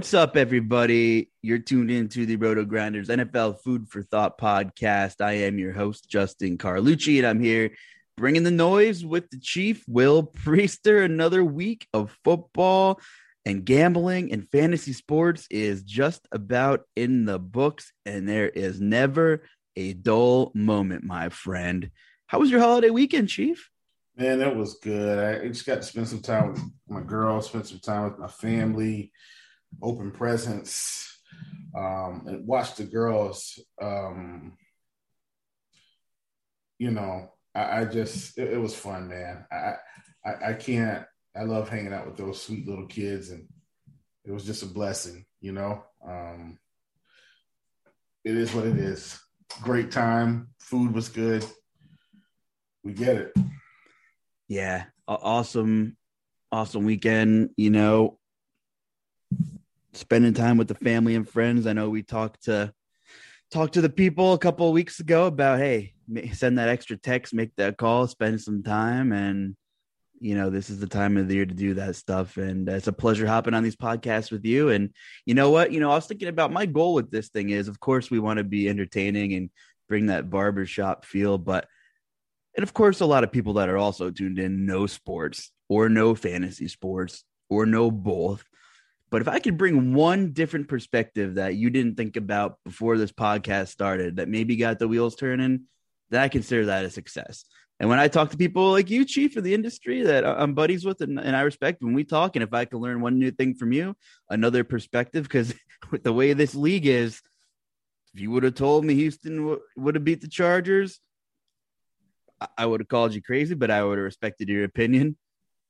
What's up, everybody? You're tuned in to the Roto Grinders NFL Food for Thought podcast. I am your host, Justin Carlucci, and I'm here bringing the noise with the Chief, Will Priester. Another week of football and gambling and fantasy sports is just about in the books, and there is never a dull moment, my friend. How was your holiday weekend, Chief? Man, that was good. I just got to spend some time with my girl, spend some time with my family open presents, um, and watch the girls. Um, you know, I, I just it, it, was fun, man. I, I I can't. I love hanging out with those sweet little kids, and it was just a blessing. You know, um, it is what it is. Great time. Food was good. We get it. Yeah, awesome, awesome weekend. You know, spending time with the family and friends. I know we talked to talked to the people a couple of weeks ago about hey, send that extra text, make that call, spend some time, and you know this is the time of the year to do that stuff. And uh, it's a pleasure hopping on these podcasts with you. And you know what? You know, I was thinking about my goal with this thing is, of course, we want to be entertaining and bring that barbershop feel, but and of course, a lot of people that are also tuned in know sports or no fantasy sports or no both but if I could bring one different perspective that you didn't think about before this podcast started, that maybe got the wheels turning, then I consider that a success. And when I talk to people like you, Chief, of the industry that I'm buddies with and, and I respect, when we talk, and if I can learn one new thing from you, another perspective, because with the way this league is, if you would have told me Houston w- would have beat the Chargers, I would have called you crazy, but I would have respected your opinion.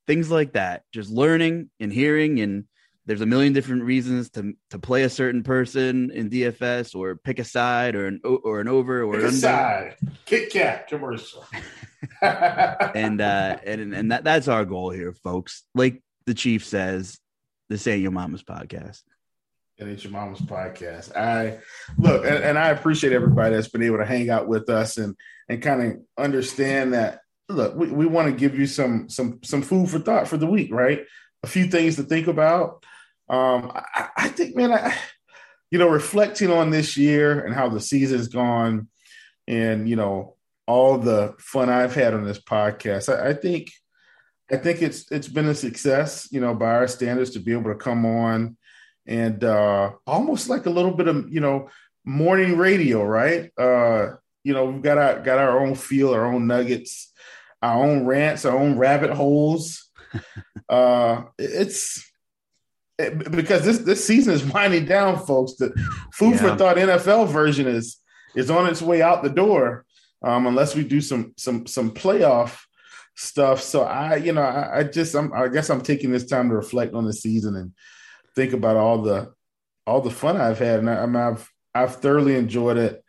Things like that, just learning and hearing and there's a million different reasons to to play a certain person in DFS or pick a side or an or an over or pick an under. side. Kit Kat commercial. and uh and and that that's our goal here, folks. Like the chief says, this ain't your mama's podcast. It ain't your mama's podcast. I look and, and I appreciate everybody that's been able to hang out with us and and kind of understand that look, we, we want to give you some some some food for thought for the week, right? A few things to think about um, I, I think, man, I, you know, reflecting on this year and how the season's gone, and you know, all the fun I've had on this podcast, I, I think, I think it's it's been a success, you know, by our standards to be able to come on and uh, almost like a little bit of you know morning radio, right? Uh, You know, we've got our got our own feel, our own nuggets, our own rants, our own rabbit holes. uh, it's it, because this this season is winding down, folks. The food yeah. for thought NFL version is is on its way out the door, um, unless we do some some some playoff stuff. So I, you know, I, I just I'm, I guess I'm taking this time to reflect on the season and think about all the all the fun I've had, and I, I mean, I've I've thoroughly enjoyed it.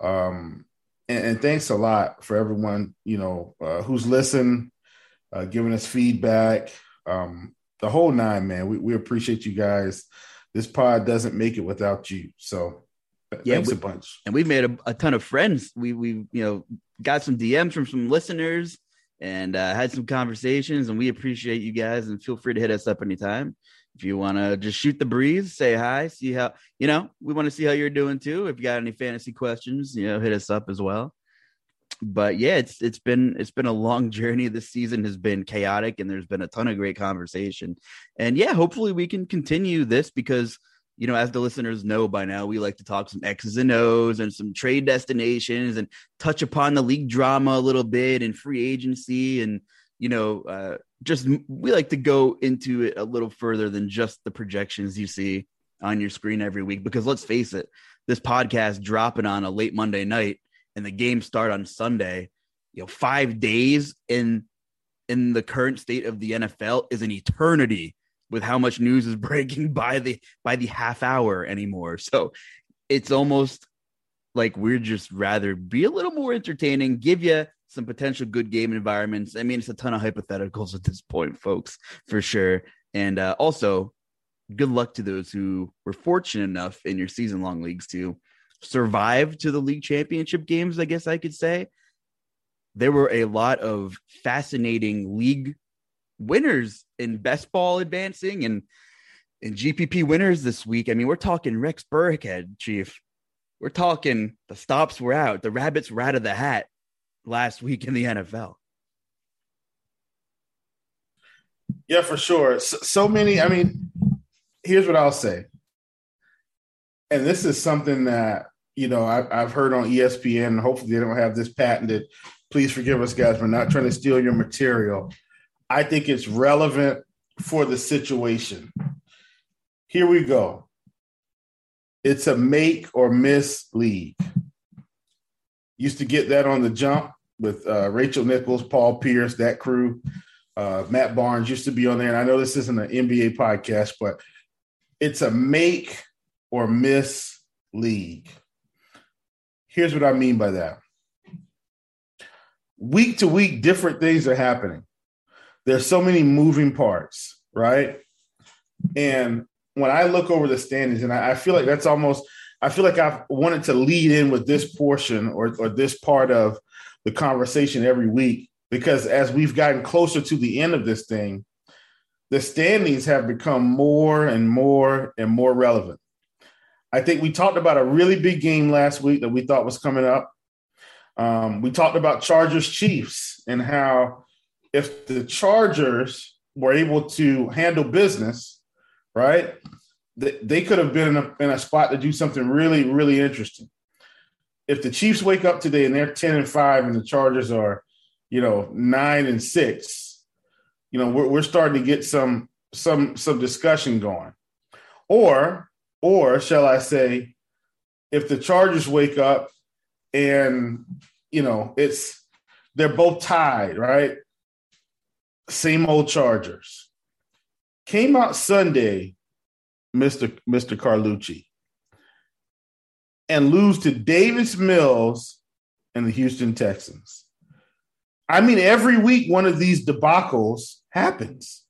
Um, and, and, thanks a lot for everyone you know uh, who's listened, uh, giving us feedback, um, the whole nine. Man, we we appreciate you guys. This pod doesn't make it without you. So yeah, thanks we, a bunch. And we've made a, a ton of friends. We we you know got some DMs from some listeners and uh, had some conversations, and we appreciate you guys. And feel free to hit us up anytime if you want to just shoot the breeze, say hi, see how you know. We want to see how you're doing too. If you got any fantasy questions, you know, hit us up as well. But yeah, it's it's been it's been a long journey. This season has been chaotic, and there's been a ton of great conversation. And yeah, hopefully we can continue this because you know, as the listeners know by now, we like to talk some X's and O's and some trade destinations and touch upon the league drama a little bit and free agency and you know, uh, just we like to go into it a little further than just the projections you see on your screen every week. Because let's face it, this podcast dropping on a late Monday night and the game start on Sunday, you know, five days in in the current state of the NFL is an eternity with how much news is breaking by the by the half hour anymore. So it's almost like we're just rather be a little more entertaining, give you some potential good game environments. I mean, it's a ton of hypotheticals at this point, folks, for sure. And uh, also, good luck to those who were fortunate enough in your season long leagues to survive to the league championship games, I guess I could say. There were a lot of fascinating league winners in best ball advancing and in GPP winners this week. I mean, we're talking Rex Burkhead, Chief. We're talking the stops were out, the rabbits were out of the hat last week in the NFL. Yeah, for sure. So, so, many. I mean, here's what I'll say, and this is something that you know I, have heard on ESPN. Hopefully, they don't have this patented. Please forgive us, guys. We're not trying to steal your material. I think it's relevant for the situation. Here we go. It's a make or miss league. Used to get that on the jump with uh, Rachel Nichols, Paul Pierce, that crew. Uh, Matt Barnes used to be on there. And I know this isn't an NBA podcast, but it's a make or miss league. Here's what I mean by that week to week, different things are happening. There's so many moving parts, right? And when I look over the standings, and I, I feel like that's almost, I feel like I've wanted to lead in with this portion or, or this part of the conversation every week because as we've gotten closer to the end of this thing, the standings have become more and more and more relevant. I think we talked about a really big game last week that we thought was coming up. Um, we talked about Chargers Chiefs and how if the Chargers were able to handle business, right, they, they could have been in a, in a spot to do something really, really interesting if the Chiefs wake up today and they're 10 and 5 and the Chargers are, you know, 9 and 6, you know, we're, we're starting to get some some some discussion going. Or or shall I say if the Chargers wake up and you know, it's they're both tied, right? Same old Chargers. Came out Sunday, Mr. Mr. Carlucci and lose to Davis Mills and the Houston Texans. I mean, every week one of these debacles happens.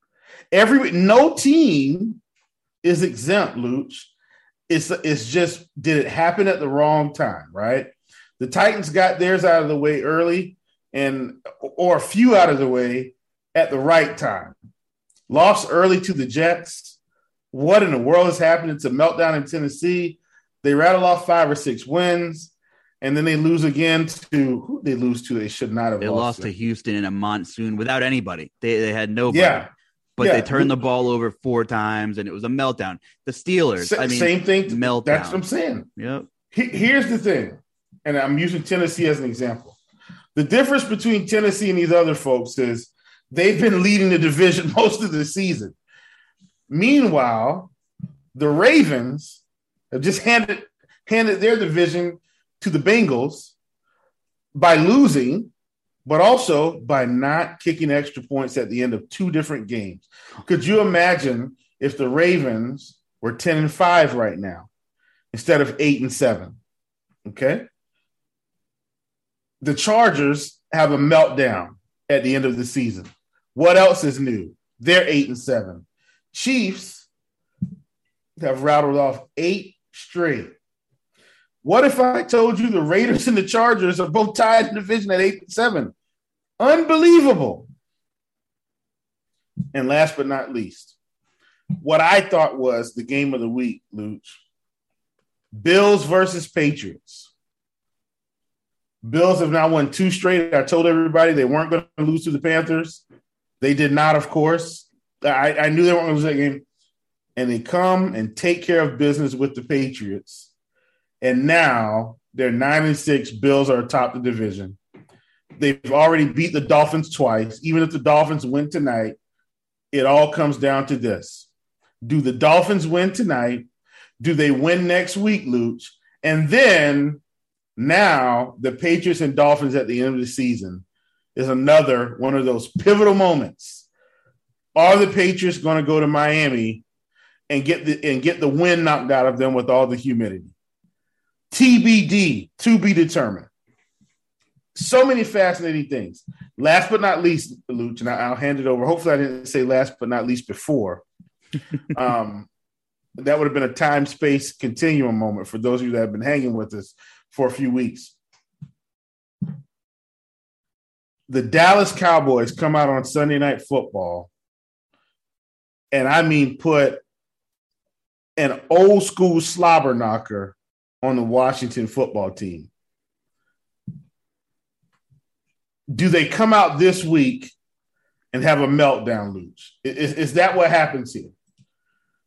Every no team is exempt, Luch. It's it's just did it happen at the wrong time, right? The Titans got theirs out of the way early, and or a few out of the way at the right time. Lost early to the Jets. What in the world is happening? It's a meltdown in Tennessee. They rattle off five or six wins, and then they lose again to who they lose to. They should not have. They lost, lost to Houston in a monsoon without anybody. They they had nobody. Yeah. But yeah. they turned the ball over four times, and it was a meltdown. The Steelers, I mean, same thing. Meltdown. That's what I'm saying. Yep. He, here's the thing, and I'm using Tennessee as an example. The difference between Tennessee and these other folks is they've been leading the division most of the season. Meanwhile, the Ravens have just handed handed their division to the Bengals by losing, but also by not kicking extra points at the end of two different games. Could you imagine if the Ravens were 10 and 5 right now instead of 8 and 7? Okay. The Chargers have a meltdown at the end of the season. What else is new? They're 8 and 7. Chiefs have rattled off eight straight. What if I told you the Raiders and the Chargers are both tied in division at eight and seven? Unbelievable. And last but not least, what I thought was the game of the week, Luch. Bills versus Patriots. Bills have now won two straight. I told everybody they weren't going to lose to the Panthers. They did not, of course. I, I knew they weren't going to lose that game. And they come and take care of business with the Patriots. And now they're nine and six. Bills are atop the division. They've already beat the Dolphins twice. Even if the Dolphins win tonight, it all comes down to this. Do the Dolphins win tonight? Do they win next week, Luch? And then now the Patriots and Dolphins at the end of the season is another one of those pivotal moments. Are the Patriots going to go to Miami and get the and get the wind knocked out of them with all the humidity? TBD, to be determined. So many fascinating things. Last but not least, Luch, and I'll hand it over. Hopefully, I didn't say last but not least before. um, that would have been a time space continuum moment for those of you that have been hanging with us for a few weeks. The Dallas Cowboys come out on Sunday Night Football, and I mean, put an old school slobber knocker on the Washington football team. Do they come out this week and have a meltdown, Luch? Is, is that what happens here?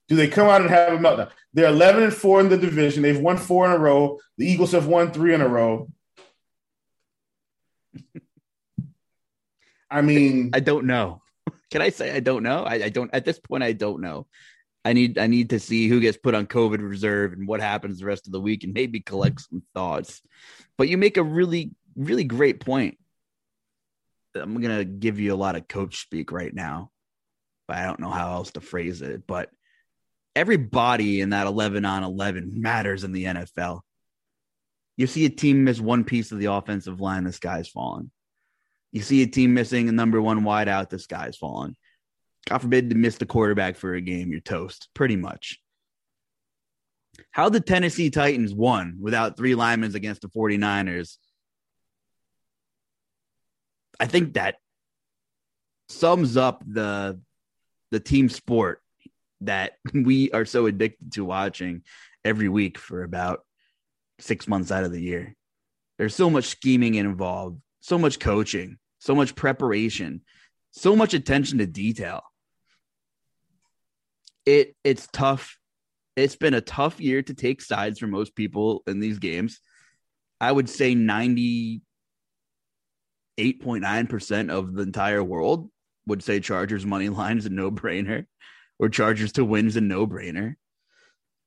Do they come out and have a meltdown? They're 11 and 4 in the division. They've won four in a row. The Eagles have won three in a row. I mean, I don't know. Can I say I don't know? I, I, don't at this point. I don't know. I need I need to see who gets put on COVID reserve and what happens the rest of the week and maybe collect some thoughts. But you make a really really great point. I'm gonna give you a lot of coach speak right now, but I don't know how else to phrase it. But everybody in that 11 on 11 matters in the NFL. You see a team miss one piece of the offensive line, the sky's falling. You see a team missing a number one wideout, the sky's falling. God forbid to miss the quarterback for a game, you're toast, pretty much. How the Tennessee Titans won without three linemen against the 49ers, I think that sums up the the team sport that we are so addicted to watching every week for about six months out of the year. There's so much scheming involved, so much coaching, so much preparation, so much attention to detail it it's tough. It's been a tough year to take sides for most people in these games. I would say 98.9% of the entire world would say Chargers money line is a no-brainer or Chargers to win is a no-brainer.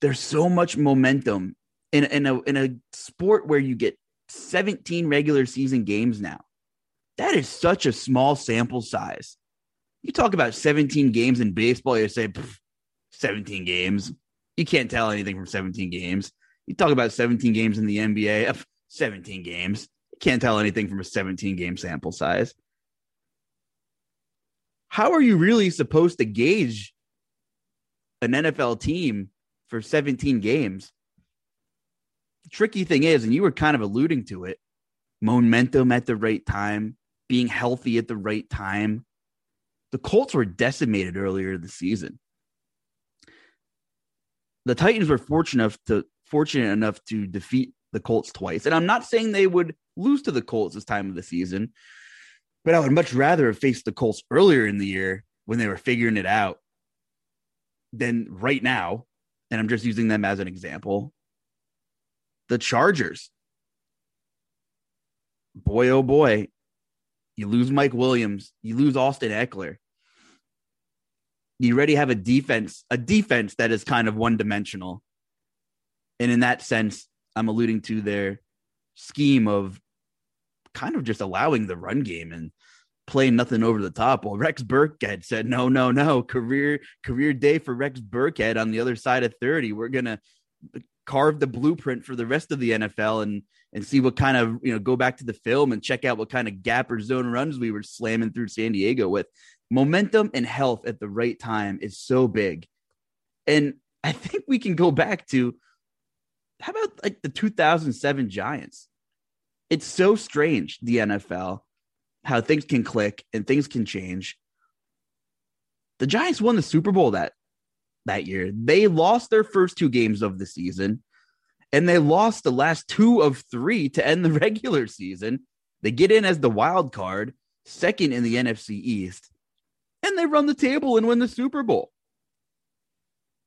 There's so much momentum in, in a in a sport where you get 17 regular season games now. That is such a small sample size. You talk about 17 games in baseball, you say 17 games. You can't tell anything from 17 games. You talk about 17 games in the NBA, 17 games. Can't tell anything from a 17 game sample size. How are you really supposed to gauge an NFL team for 17 games? The tricky thing is, and you were kind of alluding to it, momentum at the right time, being healthy at the right time. The Colts were decimated earlier this season the Titans were fortunate enough to fortunate enough to defeat the Colts twice. And I'm not saying they would lose to the Colts this time of the season, but I would much rather have faced the Colts earlier in the year when they were figuring it out than right now. And I'm just using them as an example. The Chargers. boy, oh boy, you lose Mike Williams, you lose Austin Ekeler. You already have a defense, a defense that is kind of one dimensional. And in that sense, I'm alluding to their scheme of kind of just allowing the run game and playing nothing over the top. Well, Rex Burkhead said, no, no, no. Career career day for Rex Burkhead on the other side of 30. We're gonna carve the blueprint for the rest of the NFL and and see what kind of you know go back to the film and check out what kind of gap or zone runs we were slamming through San Diego with. Momentum and health at the right time is so big. And I think we can go back to how about like the 2007 Giants? It's so strange, the NFL, how things can click and things can change. The Giants won the Super Bowl that that year. They lost their first two games of the season and they lost the last two of three to end the regular season. They get in as the wild card, second in the NFC East, and they run the table and win the Super Bowl.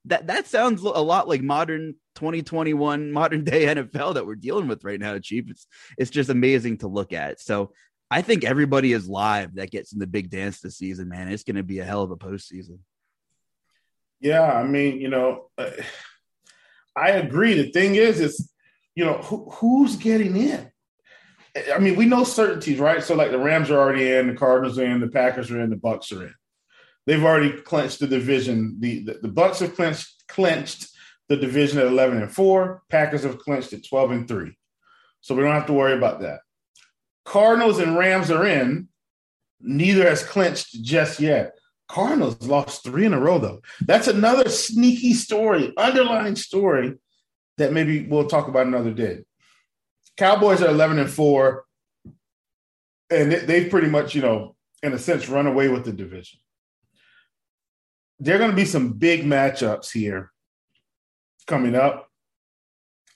That that sounds a lot like modern 2021 modern day NFL that we're dealing with right now, Chief. It's it's just amazing to look at. So I think everybody is live that gets in the big dance this season, man. It's going to be a hell of a postseason. Yeah, I mean, you know, uh, I agree. The thing is, is you know, who, who's getting in? I mean, we know certainties, right? So, like the Rams are already in, the Cardinals are in, the Packers are in, the Bucs are in. They've already clinched the division. The the, the Bucs have clinched clinched the division at eleven and four. Packers have clinched at twelve and three. So we don't have to worry about that. Cardinals and Rams are in. Neither has clinched just yet. Cardinals lost three in a row, though. That's another sneaky story, underlying story that maybe we'll talk about another day. Cowboys are 11 and four, and they've pretty much, you know, in a sense, run away with the division. There are going to be some big matchups here coming up,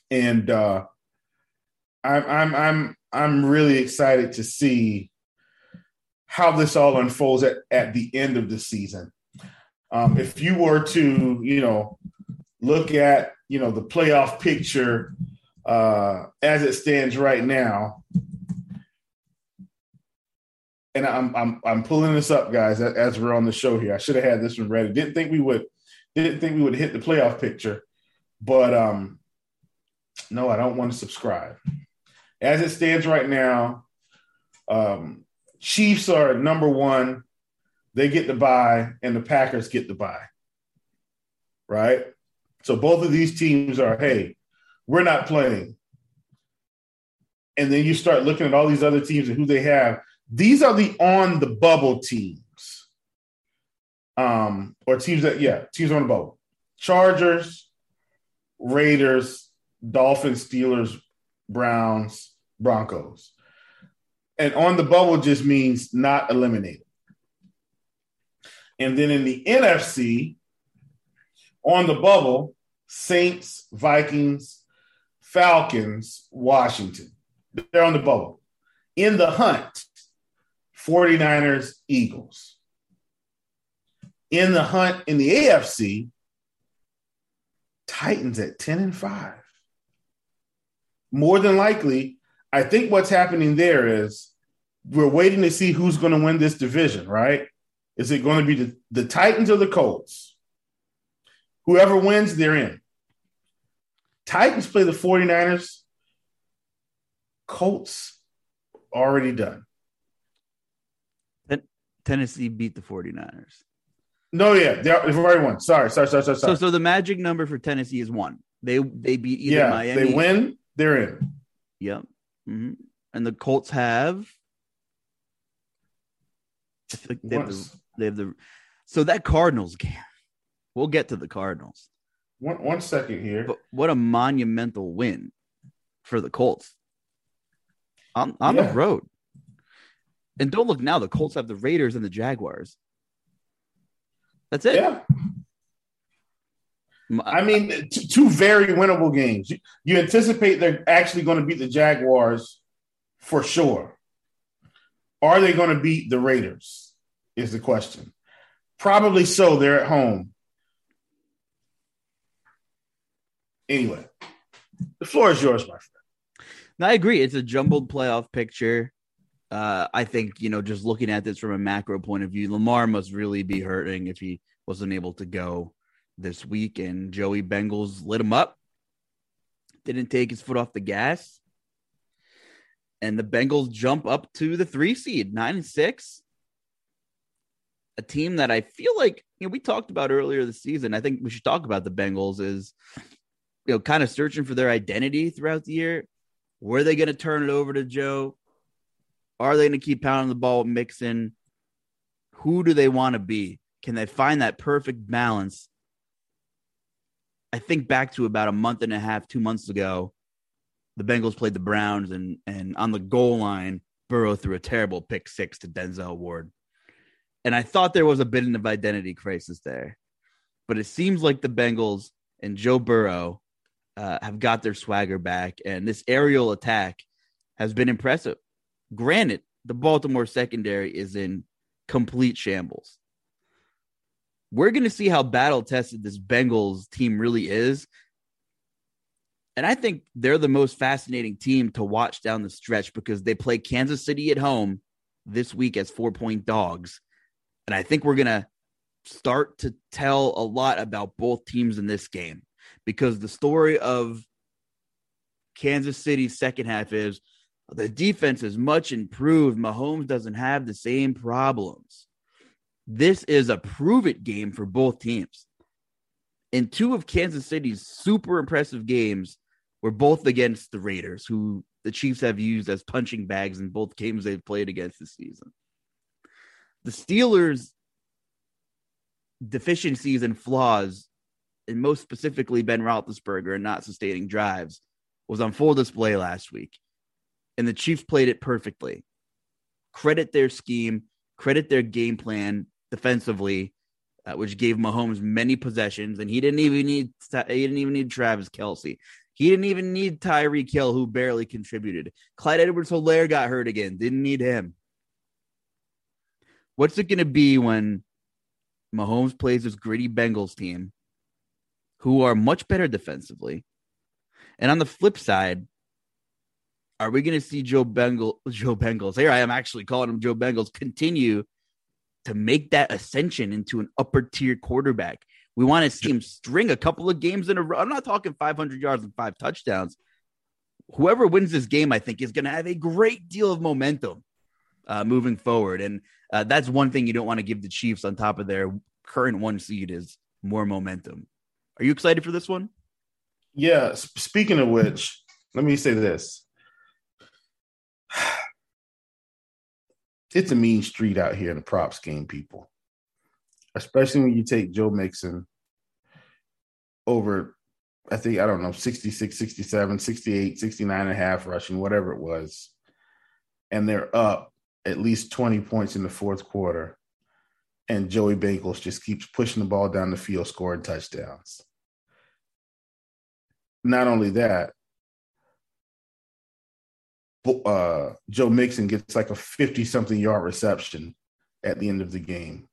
and uh, I'm I'm I'm I'm really excited to see how this all unfolds at, at the end of the season. Um, if you were to, you know, look at, you know, the playoff picture uh, as it stands right now, and I'm I'm I'm pulling this up, guys, as we're on the show here. I should have had this one ready. Didn't think we would didn't think we would hit the playoff picture, but um, no, I don't want to subscribe. As it stands right now, um, Chiefs are number one. They get the buy, and the Packers get the buy. Right? So both of these teams are, hey, we're not playing. And then you start looking at all these other teams and who they have. These are the on the bubble teams. Um, or teams that, yeah, teams on the bubble. Chargers, Raiders, Dolphins, Steelers, Browns, Broncos. And on the bubble just means not eliminated. And then in the NFC, on the bubble, Saints, Vikings, Falcons, Washington. They're on the bubble. In the hunt, 49ers, Eagles. In the hunt in the AFC, Titans at 10 and 5. More than likely, I think what's happening there is we're waiting to see who's going to win this division, right? Is it going to be the, the Titans or the Colts? Whoever wins, they're in. Titans play the 49ers. Colts already done. Tennessee beat the 49ers. No, yeah, they've already won. Sorry, sorry, sorry, sorry. So, so the magic number for Tennessee is one. They they beat either yeah, Miami. They win, they're in. Yep. Mm-hmm. And the Colts have like they have, the, they have the so that Cardinals game. We'll get to the Cardinals. One one second here. But what a monumental win for the Colts on on yeah. the road. And don't look now. The Colts have the Raiders and the Jaguars. That's it. Yeah. I mean, t- two very winnable games. You, you anticipate they're actually going to beat the Jaguars for sure. Are they going to beat the Raiders? Is the question. Probably so. They're at home. Anyway, the floor is yours, my friend. No, I agree. It's a jumbled playoff picture. Uh, I think, you know, just looking at this from a macro point of view, Lamar must really be hurting if he wasn't able to go this week. And Joey Bengals lit him up, didn't take his foot off the gas. And the Bengals jump up to the three seed, nine and six. A team that I feel like, you know, we talked about earlier this season. I think we should talk about the Bengals is, you know, kind of searching for their identity throughout the year. Were they going to turn it over to Joe? Are they going to keep pounding the ball with Mixon? Who do they want to be? Can they find that perfect balance? I think back to about a month and a half, two months ago, the Bengals played the Browns, and and on the goal line, Burrow threw a terrible pick six to Denzel Ward, and I thought there was a bit of identity crisis there, but it seems like the Bengals and Joe Burrow uh, have got their swagger back, and this aerial attack has been impressive. Granted, the Baltimore secondary is in complete shambles. We're going to see how battle tested this Bengals team really is. And I think they're the most fascinating team to watch down the stretch because they play Kansas City at home this week as four point dogs. And I think we're going to start to tell a lot about both teams in this game because the story of Kansas City's second half is the defense is much improved. Mahomes doesn't have the same problems. This is a prove it game for both teams. In two of Kansas City's super impressive games were both against the Raiders, who the Chiefs have used as punching bags in both games they've played against this season. The Steelers' deficiencies and flaws, and most specifically Ben Roethlisberger and not sustaining drives, was on full display last week and the Chiefs played it perfectly. Credit their scheme, credit their game plan defensively, uh, which gave Mahomes many possessions, and he didn't even need he didn't even need Travis Kelce. He didn't even need Tyreek Hill, who barely contributed. Clyde Edwards-Helaire got hurt again. Didn't need him. What's it going to be when Mahomes plays this gritty Bengals team, who are much better defensively? And on the flip side, are we going to see Joe Bengal, Joe Bengals? Here I am actually calling him Joe Bengals. Continue to make that ascension into an upper tier quarterback. We want to see him string a couple of games in a row. I'm not talking 500 yards and five touchdowns. Whoever wins this game, I think, is going to have a great deal of momentum uh, moving forward. And uh, that's one thing you don't want to give the Chiefs on top of their current one seed is more momentum. Are you excited for this one? Yeah. Speaking of which, let me say this. It's a mean street out here in the props game, people. Especially when you take Joe Mixon over, I think, I don't know, 66, 67, 68, 69 and a half rushing, whatever it was. And they're up at least 20 points in the fourth quarter. And Joey Bengals just keeps pushing the ball down the field, scoring touchdowns. Not only that, uh, Joe Mixon gets like a 50 something yard reception at the end of the game.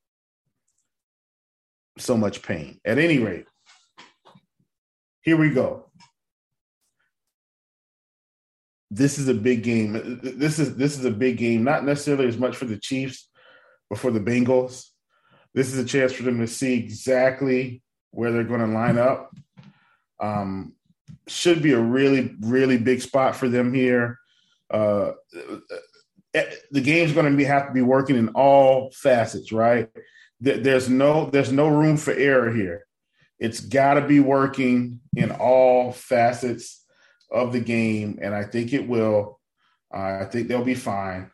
So much pain. At any rate, here we go. This is a big game. This is this is a big game, not necessarily as much for the Chiefs, but for the Bengals. This is a chance for them to see exactly where they're going to line up. Um, should be a really, really big spot for them here uh, the game's going to be have to be working in all facets, right? There's no there's no room for error here. It's got to be working in all facets of the game, and I think it will. Uh, I think they'll be fine,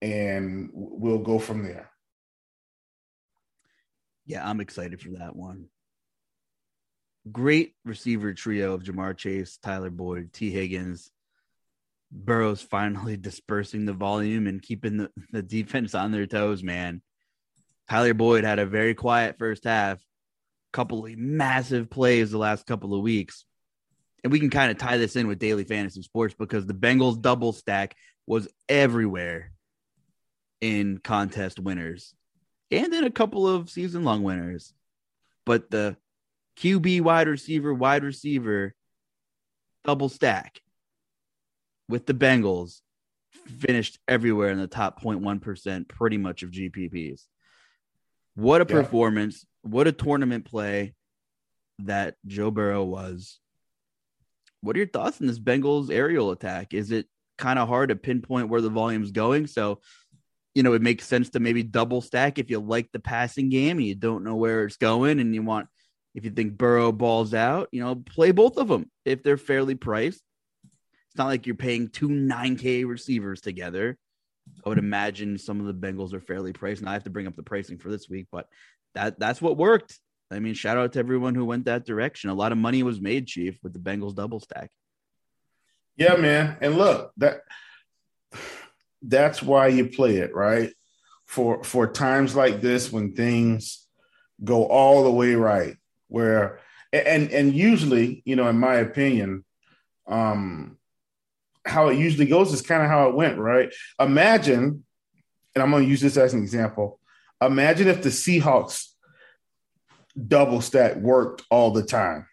and we'll go from there. Yeah, I'm excited for that one. Great receiver trio of Ja'Marr Chase, Tyler Boyd, Tee Higgins, Burrow's finally dispersing the volume and keeping the, the defense on their toes, man. Tyler Boyd had a very quiet first half, couple of massive plays the last couple of weeks. And we can kind of tie this in with daily fantasy sports because the Bengals double stack was everywhere in contest winners and in a couple of season long winners. But the QB wide receiver, wide receiver double stack with the Bengals finished everywhere in the top 0.1% pretty much of GPPs. What a yeah. performance. What a tournament play that Joe Burrow was. What are your thoughts on this Bengals aerial attack? Is it kind of hard to pinpoint where the volume's going? So, you know, it makes sense to maybe double stack if you like the passing game and you don't know where it's going and you want, if you think Burrow balls out, you know, play both of them if they're fairly priced. It's not like you're paying two 9K receivers together. I would imagine some of the Bengals are fairly priced. And I have to bring up the pricing for this week, but that that's what worked. I mean, shout out to everyone who went that direction. A lot of money was made, Chief, with the Bengals double stack. Yeah, man. And look, that that's why you play it, right? For for times like this when things go all the way right, where and and usually, you know, in my opinion, um how it usually goes is kind of how it went, right? Imagine, and I'm going to use this as an example. Imagine if the Seahawks double stack worked all the time.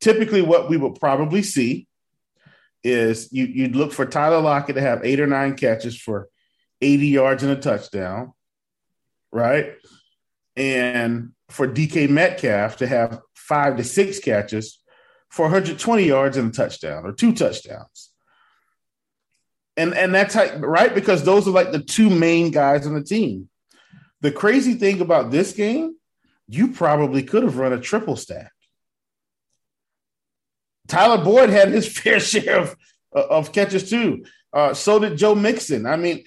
Typically, what we would probably see is you, you'd look for Tyler Lockett to have eight or nine catches for 80 yards and a touchdown, right? And for DK Metcalf to have five to six catches for 120 yards and a touchdown or two touchdowns. And and that's how, right because those are like the two main guys on the team. The crazy thing about this game you probably could have run a triple stack. Tyler Boyd had his fair share of, of catches too. Uh, so did Joe Mixon. I mean,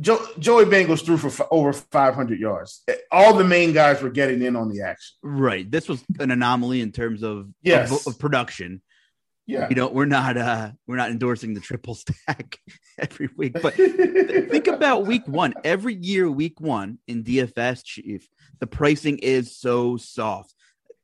Joe, Joey Bengals threw for f- over 500 yards. All the main guys were getting in on the action. Right. This was an anomaly in terms of, yes. of, of production. Yeah. You know, we're not uh we're not endorsing the triple stack every week, but think about week 1. Every year week 1 in DFS chief, the pricing is so soft.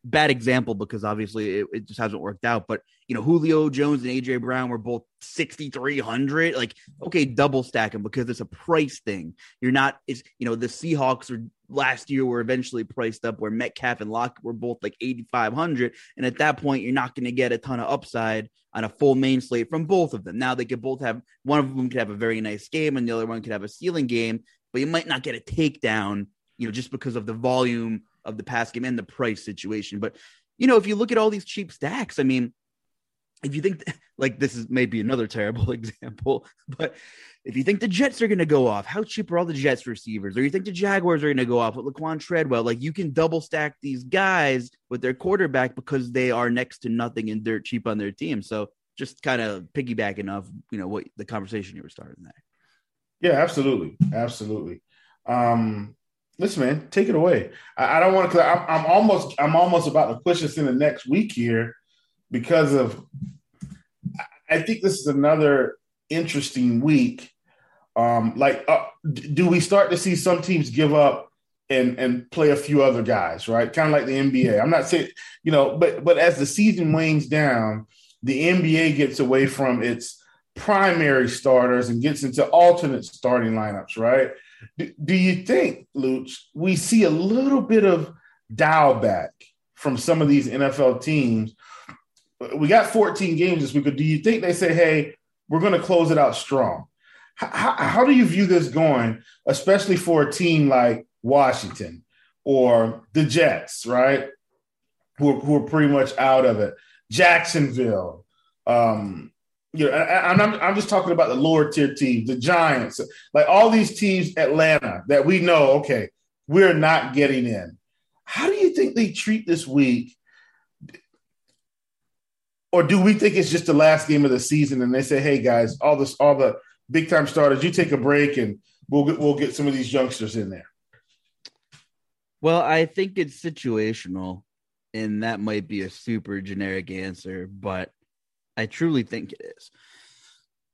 Bad example because obviously it, it just hasn't worked out, but you know, Julio Jones and AJ Brown were both 6,300. Like, okay, double stack them because it's a price thing. You're not, it's, you know, the Seahawks are last year were eventually priced up where Metcalf and Lockett were both like 8,500. And at that point, you're not going to get a ton of upside on a full main slate from both of them. Now they could both have one of them could have a very nice game and the other one could have a ceiling game, but you might not get a takedown, you know, just because of the volume of the pass game and the price situation. But, you know, if you look at all these cheap stacks, I mean, if you think like this is maybe another terrible example, but if you think the Jets are going to go off, how cheap are all the Jets receivers? Or you think the Jaguars are going to go off with Laquon Treadwell? Like you can double stack these guys with their quarterback because they are next to nothing and dirt cheap on their team. So just kind of piggybacking off, you know, what the conversation you were starting there. Yeah, absolutely, absolutely. Um, listen, man, take it away. I, I don't want to. I'm, I'm almost, I'm almost about to push us in the next week here because of I think this is another interesting week. Um, like, uh, do we start to see some teams give up and and play a few other guys, right? Kind of like the NBA. I'm not saying, you know, but but as the season wanes down, the NBA gets away from its primary starters and gets into alternate starting lineups, right? Do, do you think, Luch, we see a little bit of dial back from some of these NFL teams we got 14 games this week. Do you think they say, hey, we're going to close it out strong? How, how do you view this going, especially for a team like Washington or the Jets, right? Who are, who are pretty much out of it. Jacksonville. Um, you know, I'm, I'm just talking about the lower tier teams, the Giants, like all these teams, Atlanta, that we know, okay, we're not getting in. How do you think they treat this week or do we think it's just the last game of the season and they say, "Hey guys, all this, all the big time starters, you take a break and we'll get we'll get some of these youngsters in there." Well, I think it's situational, and that might be a super generic answer, but I truly think it is.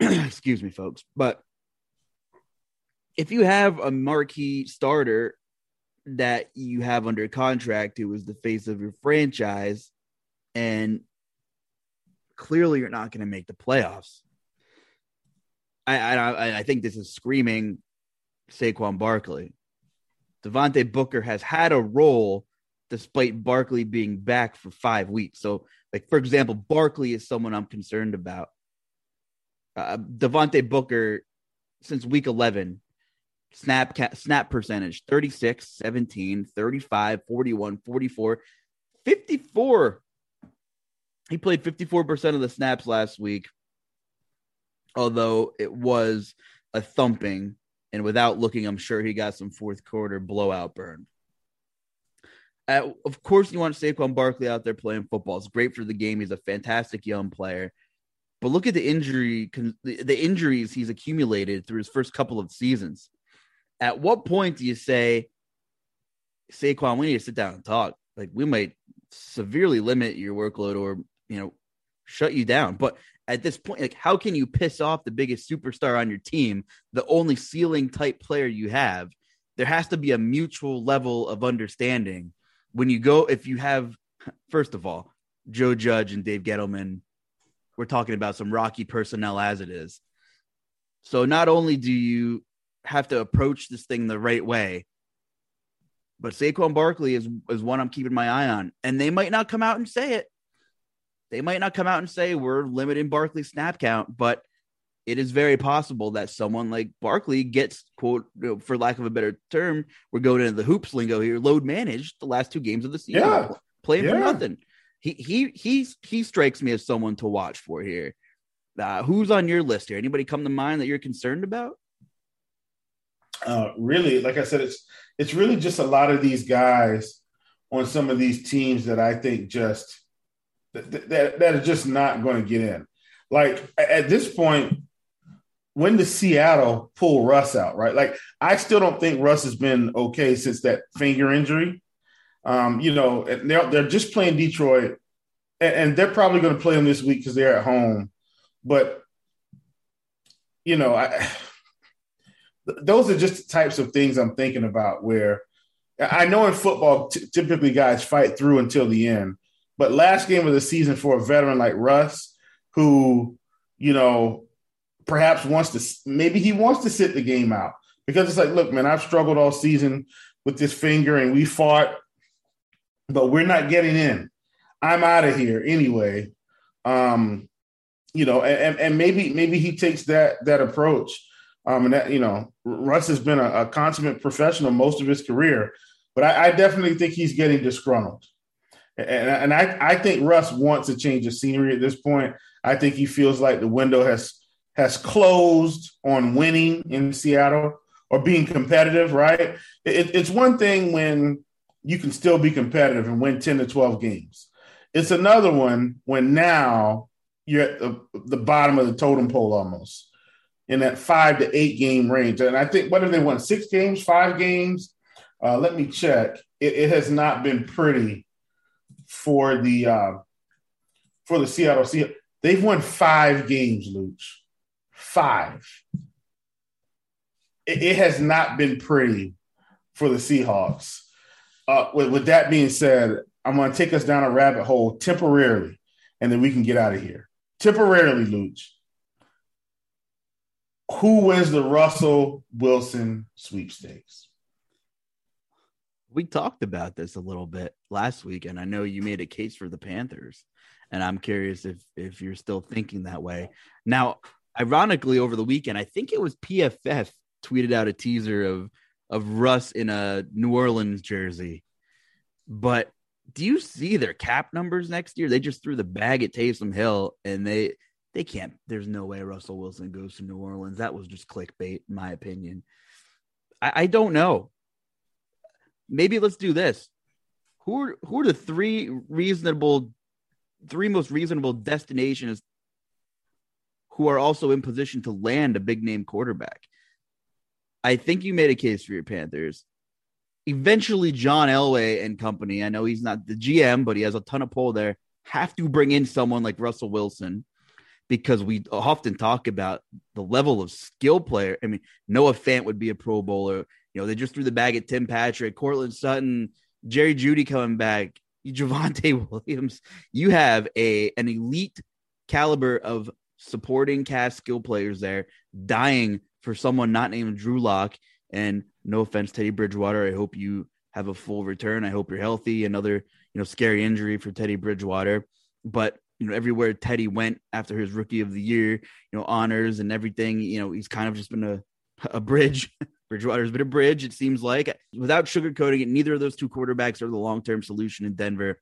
Excuse me, folks, but if you have a marquee starter that you have under contract who is the face of your franchise and clearly you're not going to make the playoffs. I, I I think this is screaming Saquon Barkley. Devontae Booker has had a role despite Barkley being back for five weeks. So, like for example, Barkley is someone I'm concerned about. Uh, Devontae Booker since week 11 snap snap percentage 36 17 35 41 44 54 he played 54% of the snaps last week although it was a thumping and without looking i'm sure he got some fourth quarter blowout burn uh, of course you want Saquon Barkley out there playing football it's great for the game he's a fantastic young player but look at the injury the, injuries he's accumulated through his first couple of seasons at what point do you say, Saquon, we need to sit down and talk? Like we might severely limit your workload or, you know, shut you down. But at this point, like how can you piss off the biggest superstar on your team, the only ceiling type player you have? There has to be a mutual level of understanding when you go, if you have, first of all, Joe Judge and Dave Gettleman, we're talking about some rocky personnel as it is. So not only do you have to approach this thing the right way. But Saquon Barkley is is one I'm keeping my eye on, and they might not come out and say it. They might not come out and say we're limiting Barkley's snap count, but it is very possible that someone like Barkley gets quote for lack of a better term, we're going into the hoops lingo here, load managed the last two games of the season, yeah. playing yeah. for nothing. He he he's he strikes me as someone to watch for here. Uh, who's on your list here? Anybody come to mind that you're concerned about? uh, really, like I said, it's it's really just a lot of these guys on some of these teams that I think just that that, that are just not going to get in. Like at this point, when does Seattle pull Russ out? Right? Like I still don't think Russ has been okay since that finger injury. Um, you know, they're they're just playing Detroit, and, and they're probably going to play them this week because they're at home. But you know, I those are just the types of things I'm thinking about where I know in football, t- typically guys fight through until the end. But last game of the season for a veteran like Russ, who, you know, perhaps wants to, maybe he wants to sit the game out because it's like, look, man, I've struggled all season with this finger and we fought, but we're not getting in. I'm out of here anyway. Um, you know, and, and maybe maybe he takes that that approach. Um, and that, you know, Russ has been a, a consummate professional most of his career, but I, I definitely think he's getting disgruntled. And, and I, I think Russ wants a change of scenery at this point. I think he feels like the window has has closed on winning in Seattle or being competitive. Right? It, it's one thing when you can still be competitive and win ten to twelve games. It's another one when now you're at the, the bottom of the totem pole almost in that five to eight game range. And I think, what have they won? Six games, five games? Uh, let me check. It, it, has not been pretty for the uh, for the Seattle Seahawks. They've won five games, Luch. Five. It, it, has not been pretty for the Seahawks. Uh, with, with that being said, I'm going to take us down a rabbit hole temporarily, and then we can get out of here. Temporarily, Luch who wins the Russell Wilson sweepstakes? We talked about this a little bit last week, and I know you made a case for the Panthers, and I'm curious if if you're still thinking that way. Now, ironically, over the weekend, I think it was PFF tweeted out a teaser of of Russ in a New Orleans jersey, but do you see their cap numbers next year? They just threw the bag at Taysom Hill, and they they can't. There's no way Russell Wilson goes to New Orleans. That was just clickbait, in my opinion. I, I don't know. Maybe let's do this. Who are who are the three reasonable, three most reasonable destinations who are also in position to land a big name quarterback? I think you made a case for your Panthers. Eventually, John Elway and company. I know he's not the GM, but he has a ton of pull there. Have to bring in someone like Russell Wilson because we often talk about the level of skill player. I mean, Noah Fant would be a Pro Bowler. You know, they just threw the bag at Tim Patrick, Courtland Sutton, Jerry Jeudy coming back, Javonte Williams. You have a an elite caliber of supporting cast skill players there, dying for someone not named Drew Lock. And no offense, Teddy Bridgewater. I hope you have a full return. I hope you're healthy. Another, you know, scary injury for Teddy Bridgewater. But you know, everywhere Teddy went after his rookie of the year, you know, honors and everything, you know, he's kind of just been a, a bridge. Bridgewater's been a bridge, it seems like. Without sugarcoating it, neither of those two quarterbacks are the long term solution in Denver.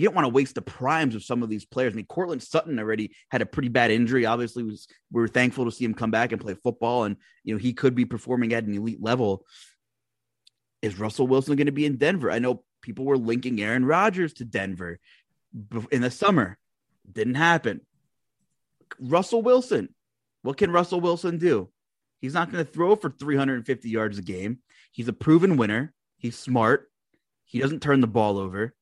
You don't want to waste the primes of some of these players. I mean, Courtland Sutton already had a pretty bad injury. Obviously, was we were thankful to see him come back and play football, and you know he could be performing at an elite level. Is Russell Wilson going to be in Denver? I know people were linking Aaron Rodgers to Denver in the summer. Didn't happen. Russell Wilson. What can Russell Wilson do? He's not going to throw for 350 yards a game. He's a proven winner. He's smart. He doesn't turn the ball over.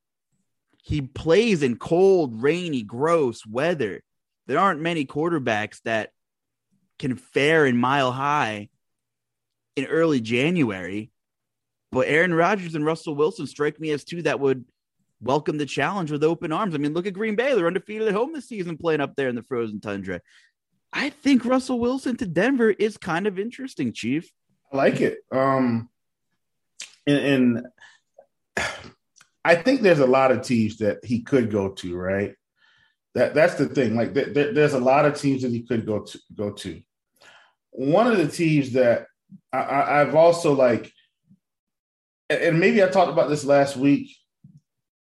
He plays in cold, rainy, gross weather. There aren't many quarterbacks that can fare in mile high in early January. But Aaron Rodgers and Russell Wilson strike me as two that would welcome the challenge with open arms. I mean, look at Green Bay. They're undefeated at home this season playing up there in the frozen tundra. I think Russell Wilson to Denver is kind of interesting, Chief. I like it. Um, and, and I think there's a lot of teams that he could go to, right? That that's the thing. Like th- th- there's a lot of teams that he could go to go to. One of the teams that I, have also like, and maybe I talked about this last week.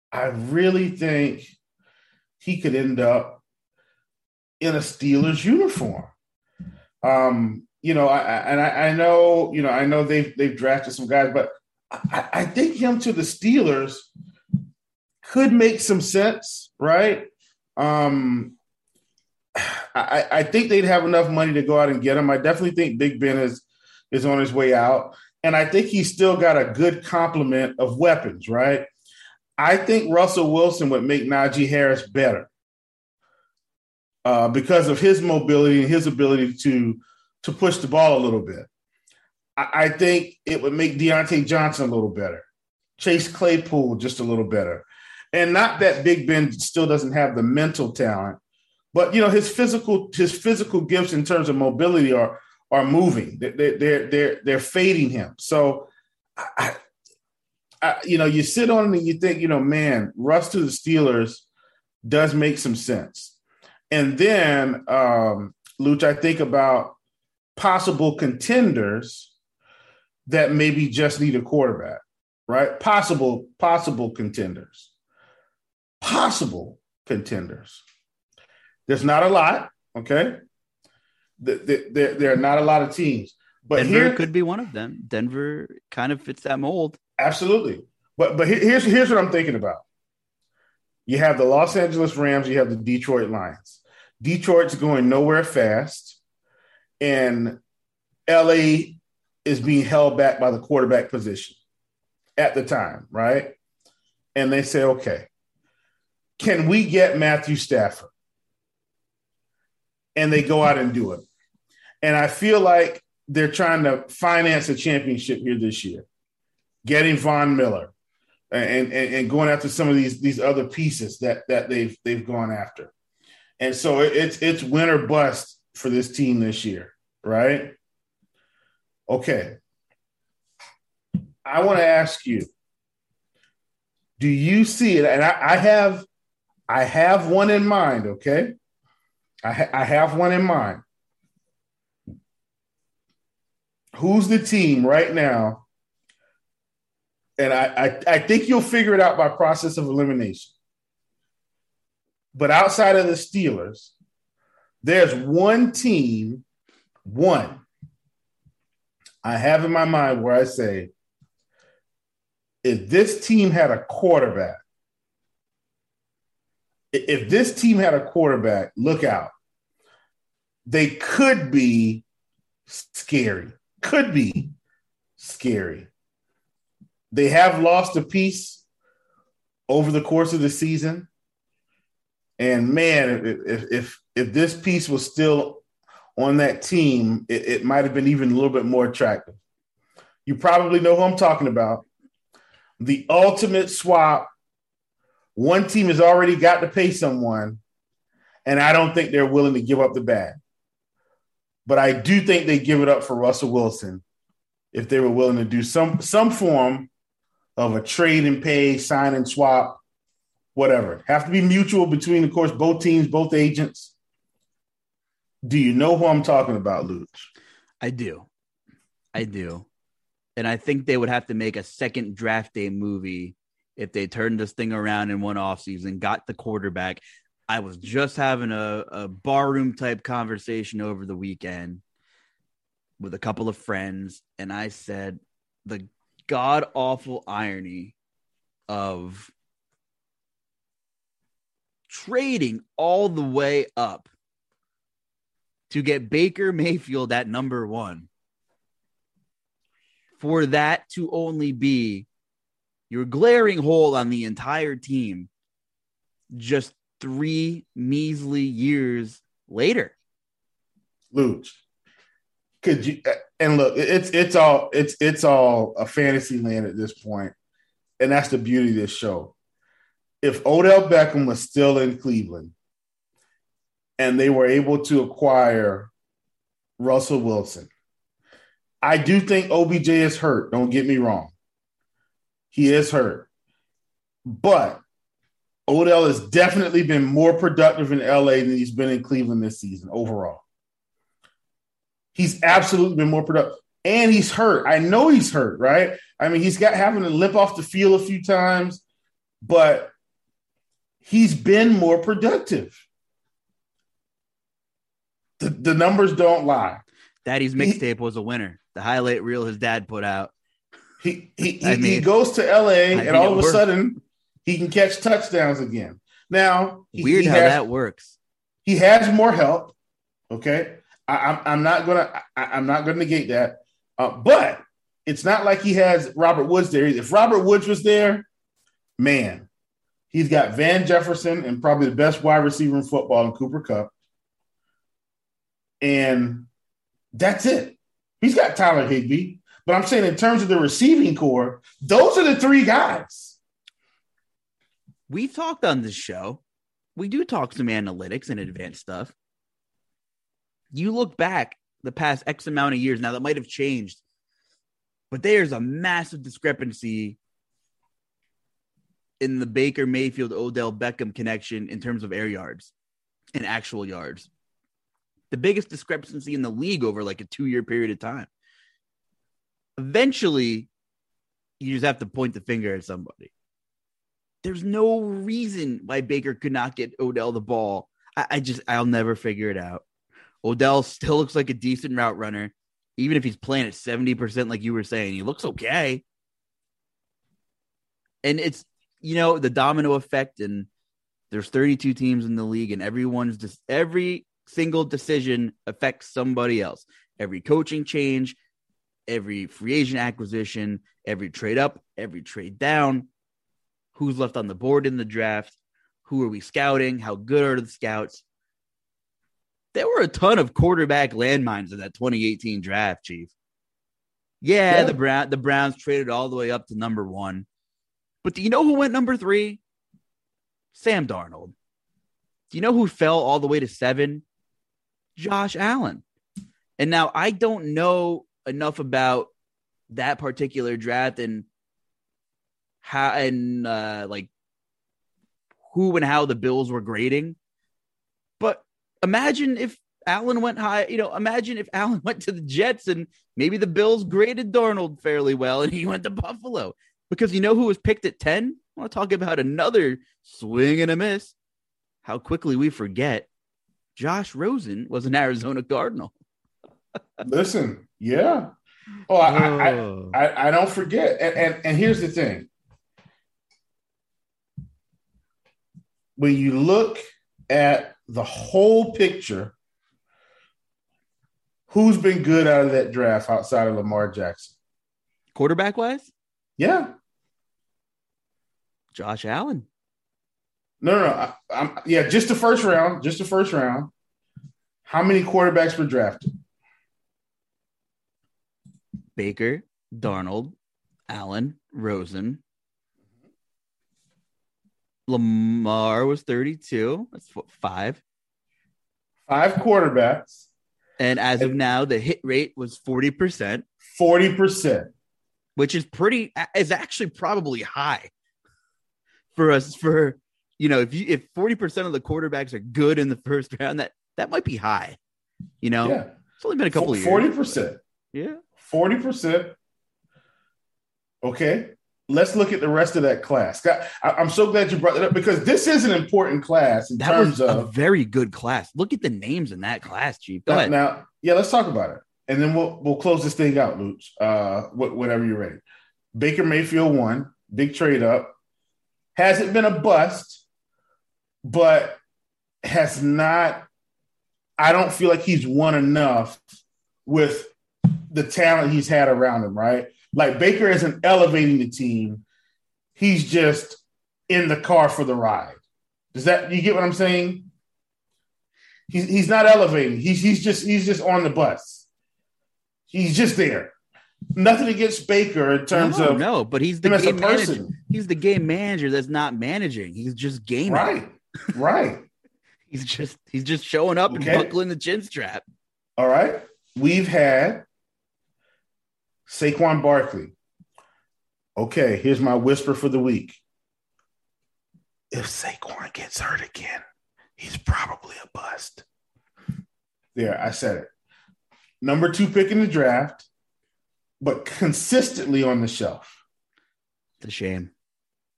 I really think he could end up in a Steelers uniform. Um, you know, I, and I, I, know, you know, I know they've they've drafted some guys, but I, I think him to the Steelers could make some sense, right? Um, I, I think they'd have enough money to go out and get him. I definitely think Big Ben is is on his way out, and I think he's still got a good complement of weapons, right? I think Russell Wilson would make Najee Harris better uh, because of his mobility and his ability to to push the ball a little bit. I, I think it would make Diontae Johnson a little better, Chase Claypool just a little better, and not that Big Ben still doesn't have the mental talent, but you know his physical his physical gifts in terms of mobility are are moving. They're they're they're, they're fading him. So. I, I, you know, you sit on it and you think, you know, man, Russ to the Steelers does make some sense. And then, um, Luch, I think about possible contenders that maybe just need a quarterback, right? Possible, possible contenders. Possible contenders. There's not a lot, okay? There, there are not a lot of teams. But Denver here, could be one of them. Denver kind of fits that mold. Absolutely. But but here's here's what I'm thinking about. You have the Los Angeles Rams, you have the Detroit Lions. Detroit's going nowhere fast, and LA is being held back by the quarterback position at the time, right? And they say, okay, can we get Matthew Stafford? And they go out and do it. And I feel like they're trying to finance a championship here this year getting Von Miller, and, and, and going after some of these these other pieces that that they've they've gone after. And so it's it's win or bust for this team this year, right? Okay. I want to ask you, do you see it? And I, I have I have one in mind, okay? I, ha- I have one in mind. Who's the team right now and I, I, I think you'll figure it out by process of elimination. But outside of the Steelers, there's one team, one I have in my mind where I say, if this team had a quarterback, if this team had a quarterback, look out. They could be scary. Could be scary. They have lost a piece over the course of the season. And man, if if if this piece was still on that team, it, it might have been even a little bit more attractive. You probably know who I'm talking about. The ultimate swap. One team has already got to pay someone, and I don't think they're willing to give up the bag. But I do think they give it up for Russell Wilson if they were willing to do some some form of a trade and pay, sign and swap, whatever. Have to be mutual between, of course, both teams, both agents. Do you know who I'm talking about, Luch? I do. I do. And I think they would have to make a second draft day movie if they turned this thing around in one offseason, got the quarterback. I was just having a, a barroom type conversation over the weekend with a couple of friends, and I said the god awful irony of trading all the way up to get Baker Mayfield at number one. For that to only be your glaring hole on the entire team just three measly years later. Luch, could you and look, it's it's all it's it's all a fantasy land at this point, and that's the beauty of this show. If Odell Beckham was still in Cleveland, and they were able to acquire Russell Wilson, I do think OBJ is hurt. Don't get me wrong, he is hurt, but Odell has definitely been more productive in LA than he's been in Cleveland this season overall. He's absolutely been more productive. And he's hurt. I know he's hurt, right? I mean, he's got having to limp off the field a few times, but he's been more productive. The, the numbers don't lie. Daddy's mixtape was a winner. The highlight reel his dad put out. He he, he, mean, he goes to LA I and all of a sudden he can catch touchdowns again. Now, weird he how has, that works. He has more help. Okay, I, am not gonna I, am not gonna negate that, uh, but it's not like he has Robert Woods there. If Robert Woods was there, man, he's got Van Jefferson and probably the best wide receiver in football in Cooper Kupp, and that's it. He's got Tyler Higbee, but I'm saying in terms of the receiving core, those are the three guys. We've talked on this show. We do talk some analytics and advanced stuff you look back the past X amount of years now, that might have changed, but there's a massive discrepancy in the Baker Mayfield Odell Beckham connection in terms of air yards and actual yards. The biggest discrepancy in the league over like a two year period of time. Eventually, you just have to point the finger at somebody. There's no reason why Baker could not get Odell the ball. I, I just, I'll never figure it out. Odell still looks like a decent route runner, even if he's playing at 70%, like you were saying. He looks okay. And it's, you know, the domino effect, and there's 32 teams in the league, and everyone's just every single decision affects somebody else. Every coaching change, every free agent acquisition, every trade up, every trade down, who's left on the board in the draft, who are we scouting, how good are the scouts? there were a ton of quarterback landmines in that 2018 draft, Chief. Yeah, yeah, the Brown the Browns traded all the way up to number one. But do you know who went number three? Sam Darnold. Do you know who fell all the way to seven? Josh Allen. And now I don't know enough about that particular draft and how and uh like who and how the Bills were grading. But imagine if Allen went high. You know, imagine if Allen went to the Jets and maybe the Bills graded Darnold fairly well and he went to Buffalo. Because you know who was picked at 10? I want to talk about another swing and a miss. How quickly we forget Josh Rosen was an Arizona Cardinal. Listen, yeah. Oh, I, oh. I, I, I, don't forget. And, and, and here's the thing. When you look at the whole picture, who's been good out of that draft outside of Lamar Jackson? Quarterback wise? Yeah. Josh Allen. No, no, no. I, I'm, yeah, just the first round. Just the first round. How many quarterbacks were drafted? Baker, Darnold, Allen, Rosen, Lamar was 32. That's what, five. Five quarterbacks. And as of now, the hit rate was 40%. 40%. Which is pretty, is actually probably high for us, for you know, if you if 40% of the quarterbacks are good in the first round, that that might be high. You know, Yeah. it's only been a couple of years. Forty percent. Yeah. Forty percent. Okay. Let's look at the rest of that class. I, am so glad you brought that up because this is an important class in That terms was a of very good class. Look at the names in that class, Chief. Go now, ahead. now, yeah, let's talk about it. And then we'll we'll close this thing out, Luch. Uh wh- whenever you're ready. Baker Mayfield won, big trade up. Hasn't been a bust, but has not. I don't feel like he's won enough with the talent he's had around him, right? Like Baker isn't elevating the team. He's just in the car for the ride. Does that you get what I'm saying? He's he's not elevating. He's he's just he's just on the bus. He's just there. Nothing against Baker in terms no, of no, but he's the game manager. person. He's the game manager that's not managing. He's just gaming. Right. Right. He's just he's just showing up Okay. and buckling the chin strap. All right. We've had Saquon Barkley. Okay, here's my whisper for the week. If Saquon gets hurt again, he's probably a bust. There, I said it. Number two pick in the draft, but consistently on the shelf. It's a shame.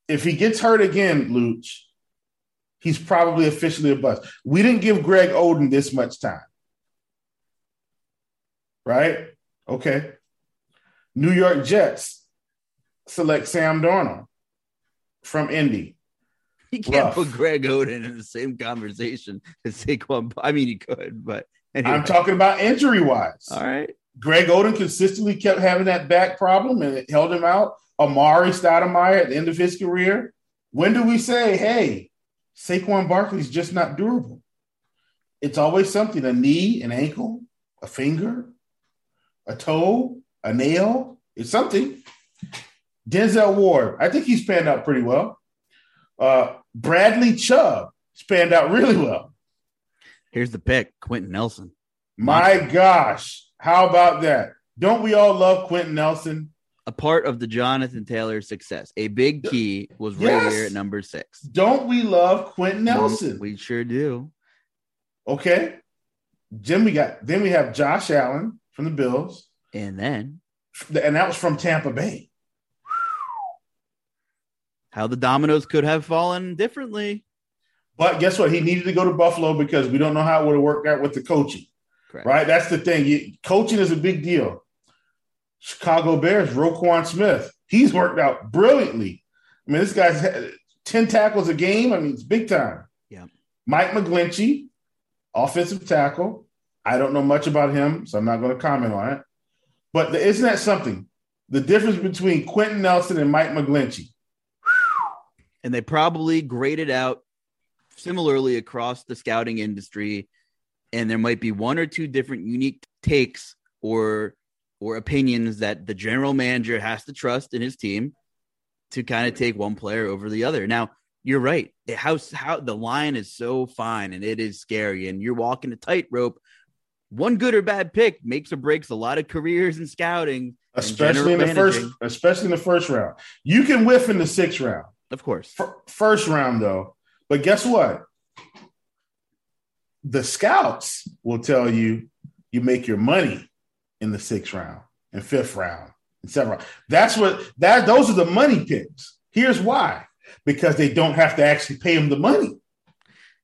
If he gets hurt again, Luch, he's probably officially a bust. We didn't give Greg Oden this much time. Right? Okay. New York Jets select Sam Darnold from Indy. You can't put Greg Oden in the same conversation as Saquon. I mean, he could, but anyway. I'm talking about injury wise. All right. Greg Oden consistently kept having that back problem and it held him out. Amar'e Stoudemire at the end of his career. When do we say, hey, Saquon Barkley's just not durable? It's always something a knee, an ankle, a finger, a toe, a nail. It's something. Denzel Ward, I think he spanned out pretty well. Uh, Bradley Chubb spanned out really well. Here's the pick Quenton Nelson. My gosh, how about that? Don't we all love Quenton Nelson? A part of the Jonathan Taylor success. A big key was right Yes. here at number six. Don't we love Quenton Nelson? We sure do. Okay. Then we got then we have Josh Allen from the Bills, And then and that was from Tampa Bay. how the dominoes could have fallen differently. But guess what? He needed to go to Buffalo because we don't know how it would have worked out with the coaching. Correct. Right? That's the thing. You, coaching is a big deal. Chicago Bears, Roquan Smith, he's worked out brilliantly. I mean, this guy's had 10 tackles a game. I mean, it's big time. Yeah. Mike McGlinchey, offensive tackle. I don't know much about him, so I'm not going to comment on it. But isn't that something? The difference between Quenton Nelson and Mike McGlinchey. And they probably graded out similarly across the scouting industry. And there might be one or two different unique takes or or opinions that the general manager has to trust in his team to kind of take one player over the other. Now, you're right. How how the line is so fine and it is scary, and you're walking a tightrope. One good or bad pick makes or breaks a lot of careers in scouting, especially in the general first, especially in the first round. You can whiff in the sixth round, Of course, F- first round though. But guess what? The scouts will tell you you make your money in the sixth round and fifth round and seventh round. That's what that. Those are the money picks. Here's why: because they don't have to actually pay them the money.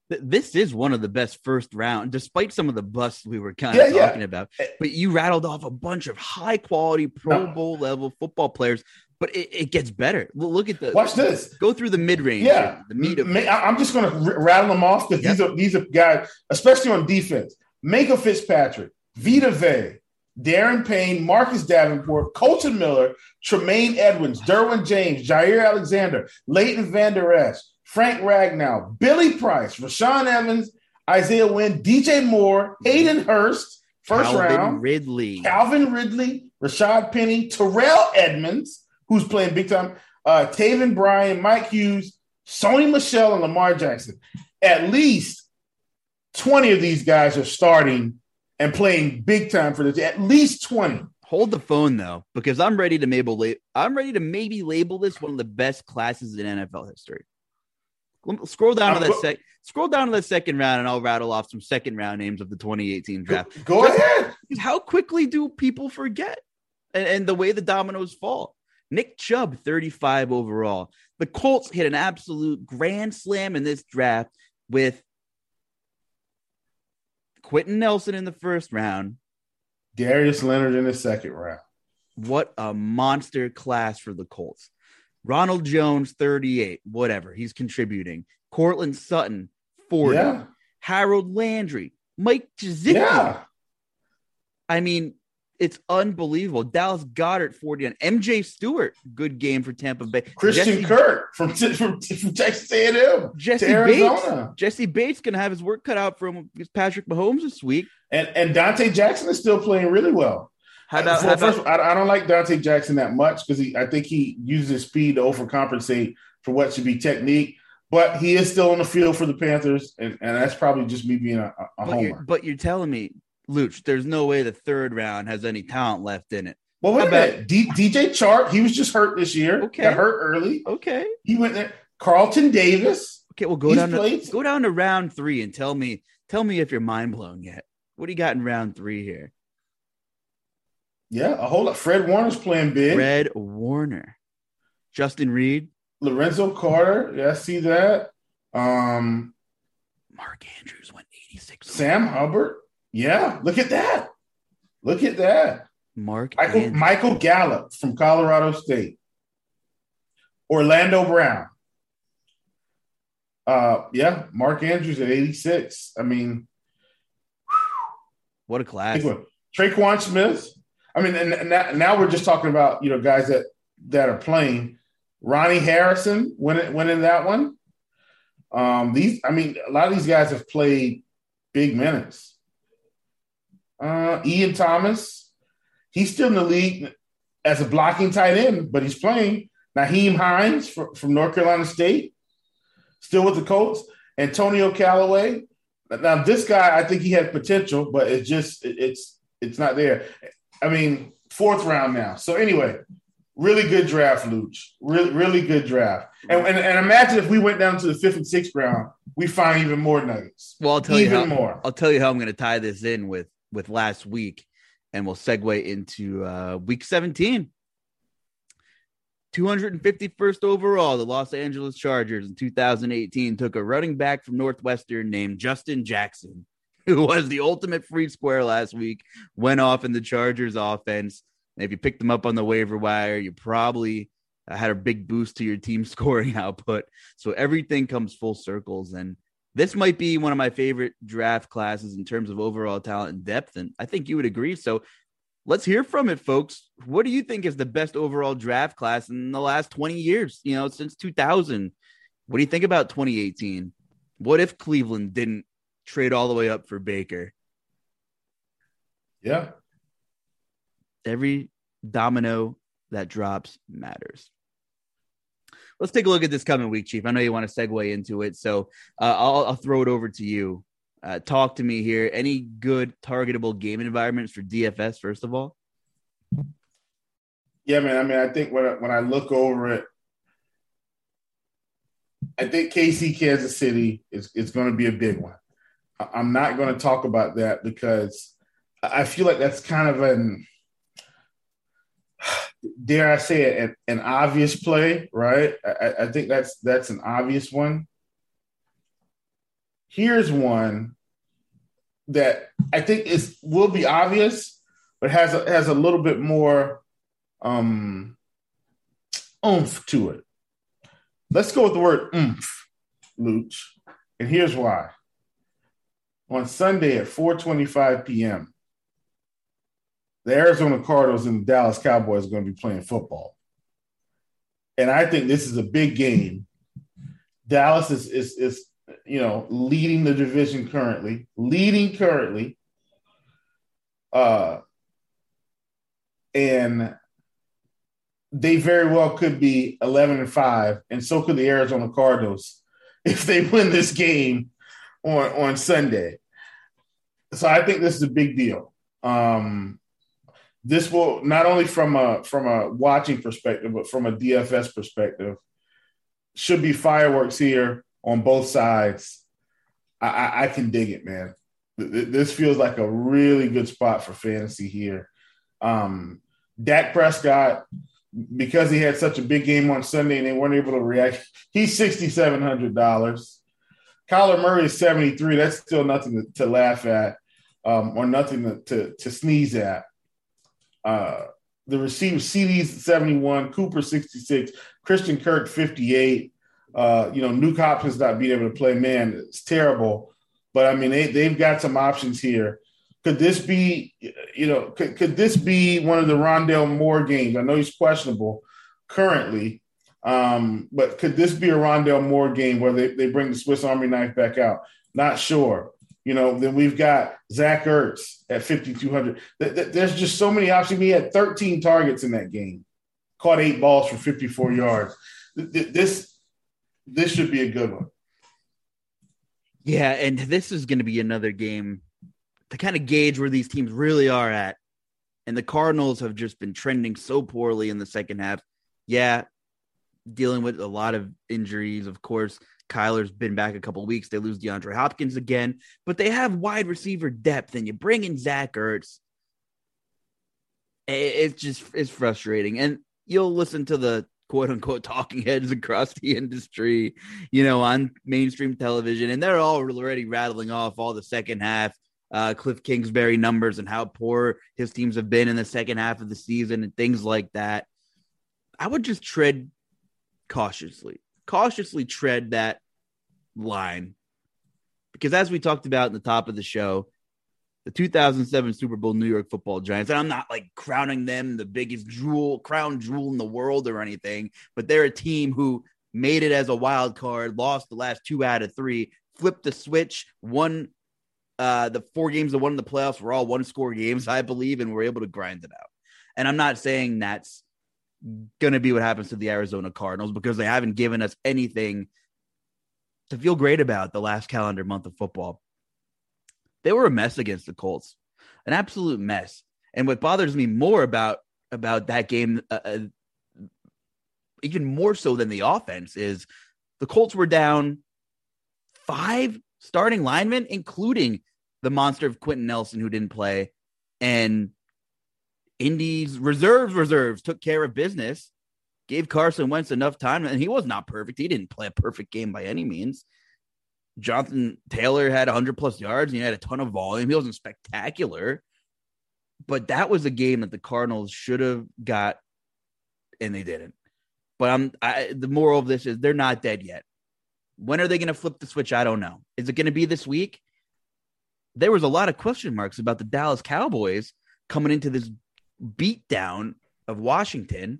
Th- this is one of the best first round, despite some of the busts we were kind of yeah. talking about. Eh. But you rattled off a bunch of high quality Pro No. Bowl level football players. But it, it gets better. Look at the Watch this. Go through the mid range. Yeah, the meat of I'm just going to rattle them off because these are these are guys, especially on defense. Mika Fitzpatrick, Vita Vea, Da'Ron Payne, Marcus Davenport, Colton Miller, Tremaine Edmunds, Derwin James, Jaire Alexander, Leighton Vander Esch, Frank Ragnow, Billy Price, Rashaan Evans, Isaiah Wynn, DJ Moore, Hayden Hurst, first Calvin round, Ridley. Calvin Ridley, Rashad Penny, Terrell Edmunds, who's playing big time, uh, Taven Bryan, Mike Hughes, Sony Michel, and Lamar Jackson. At least 20 of these guys are starting and playing big time for this. At least 20. Hold the phone though, because I'm ready to maybe I'm ready to maybe label this one of the best classes in NFL history. Scroll down to that go- sec. Scroll down to the second round, and I'll rattle off some second round names of the 2018 draft. go Just- ahead. How quickly do people forget? And, and the way the dominoes fall. Nick Chubb, 35 overall. The Colts hit an absolute grand slam in this draft with Quenton Nelson in the first round. Darius Leonard in the second round. What a monster class for the Colts. Ronald Jones, 38, whatever. He's contributing. Courtland Sutton, 40. Yeah. Harold Landry, Mike Gesicki. Yeah. I mean, it's unbelievable. Dallas Goedert, 40 and MJ Stewart, good game for Tampa Bay. Christian Jesse, Kirk from, from, from Texas A&M Jesse to Bates. Jessie Bates gonna have his work cut out for him against Patrick Mahomes this week. And, and Donte Jackson is still playing really well. How about, For- how about first, I, I don't like Donte Jackson that much because he, I think he uses his speed to overcompensate for what should be technique. But he is still on the field for the Panthers, and, and that's probably just me being a, a but, you're, homer. but you're telling me, Luch, there's no way the third round has any talent left in it. Well, wait how a minute. D, DJ Chark, he was just hurt this year. Okay. Got hurt early. Okay. He went there. Carlton Davis. Okay, well go He's down to go down to round three and tell me tell me if you're mind blown yet. What do you got in round three here? Yeah, a whole lot. Fred Warner's playing big. Fred Warner. Justin Reid, Lorenzo Carter. Yeah, I see that. Um, Mark Andrews went 86. Sam Hubbard. Yeah, look at that. Look at that. Mark Michael, Andrews. Michael Gallup from Colorado State. Orlando Brown. Uh, yeah, Mark Andrews at 86. I mean, What a class. Tre'Quan Smith. I mean, and, and now, now we're just talking about you know guys that that are playing. Ronnie Harrison winning winning that one. Um, these, I mean, a lot of these guys have played big minutes. Uh, Ian Thomas, he's still in the league as a blocking tight end, but he's playing. Nyheim Hines from, from North Carolina State, still with the Colts. Antonio Callaway. Now, this guy, I think he had potential, but it's just it- it's it's not there. I mean, fourth round now. So anyway, really good draft, Luch. Really, really good draft. And, and and imagine if we went down to the fifth and sixth round, we find even more nuggets. Well, I'll tell even you how, more. I'll tell you how I'm going to tie this in with with last week, and we'll segue into uh, week 17. 251st overall, the Los Angeles Chargers in 2018 took a running back from Northwestern named Justin Jackson, who was the ultimate free square last week. Went off in the Chargers offense. And if you picked them up on the waiver wire, you probably had a big boost to your team scoring output. So everything comes full circles, and this might be one of my favorite draft classes in terms of overall talent and depth. And I think you would agree. So let's hear from it, folks. What do you think is the best overall draft class in the last 20 years? You know, since 2000. What do you think about 2018? What if Cleveland didn't trade all the way up for Baker? Yeah. Every domino that drops matters. Let's take a look at this coming week, Chief. I know you want to segue into it, so uh, I'll, I'll throw it over to you. Uh, talk to me here. Any good targetable game environments for DFS, first of all? Yeah, man. I mean, I think when I, when I look over it, I think KC Kansas City is, is going to be a big one. I'm not going to talk about that because I feel like that's kind of an, dare I say it, an, an obvious play, right? I, I- I think that's that's an obvious one. Here's one that I think is will be obvious, but has a, has a little bit more um oomph to it. Let's go with the word oomph, Luch. And here's why. On Sunday at 4:25 p.m., the Arizona Cardinals and the Dallas Cowboys are going to be playing football. And I think this is a big game. Dallas is is is you know leading the division currently, leading currently. Uh and they very well could be 11 and 5 and so could the arizona cardinals if they win this game on on sunday so i think this is a big deal um this will not only from a from a watching perspective but from a dfs perspective should be fireworks here on both sides. I, I, I can dig it, man. This feels like a really good spot for fantasy here. Um, Dak Prescott, because he had such a big game on Sunday and they weren't able to react, he's sixty seven hundred dollars. Kyler Murray is seventy three. That's still nothing to, to laugh at, um, or nothing to, to, to sneeze at. Uh, the receivers, CeeDee's 71, Cooper 66, Christian Kirk 58. Uh, you know, Nuke Hopkins not being able to play, man, it's terrible. But I mean, they, they've got some options here. Could this be, you know, could, could this be one of the Rondale Moore games? I know he's questionable currently, um, but could this be a Rondale Moore game where they, they bring the Swiss Army knife back out? Not sure. You know, then we've got Zach Ertz at 5,200. There's just so many options. He had 13 targets in that game, caught eight balls for 54 yards. This this should be a good one. Yeah, and this is going to be another game to kind of gauge where these teams really are at. And the Cardinals have just been trending so poorly in the second half. Yeah, dealing with a lot of injuries, of course. Kyler's been back a couple weeks. They lose DeAndre Hopkins again, but they have wide receiver depth, and you bring in Zach Ertz. It's just it's frustrating, and you'll listen to the quote unquote talking heads across the industry, you know, on mainstream television, and they're all already rattling off all the second half uh, Cliff Kingsbury numbers and how poor his teams have been in the second half of the season and things like that. I would just tread cautiously cautiously tread that line. Because as we talked about in the top of the show, the 2007 Super Bowl New York football giants, and I'm not like crowning them the biggest jewel, crown jewel in the world or anything, but they're a team who made it as a wild card, lost the last two out of three, flipped the switch, won uh, the four games that won in the playoffs were all one score games, I believe, and we're able to grind it out. And I'm not saying that's going to be what happens to the Arizona Cardinals because they haven't given us anything to feel great about the last calendar month of football. They were a mess against the Colts, an absolute mess. And what bothers me more about about that game, uh, uh, even more so than the offense, is the Colts were down five starting linemen, including the monster of Quenton Nelson, who didn't play, and Indy's reserves reserves took care of business, gave Carson Wentz enough time, and he was not perfect. He didn't play a perfect game by any means. Jonathan Taylor had 100 plus yards and he had a ton of volume. He wasn't spectacular, but that was a game that the Cardinals should have got, and they didn't. But I'm I, the moral of this is they're not dead yet. When are they going to flip the switch? I don't know. Is it going to be this week? There was a lot of question marks about the Dallas Cowboys coming into this beatdown of Washington.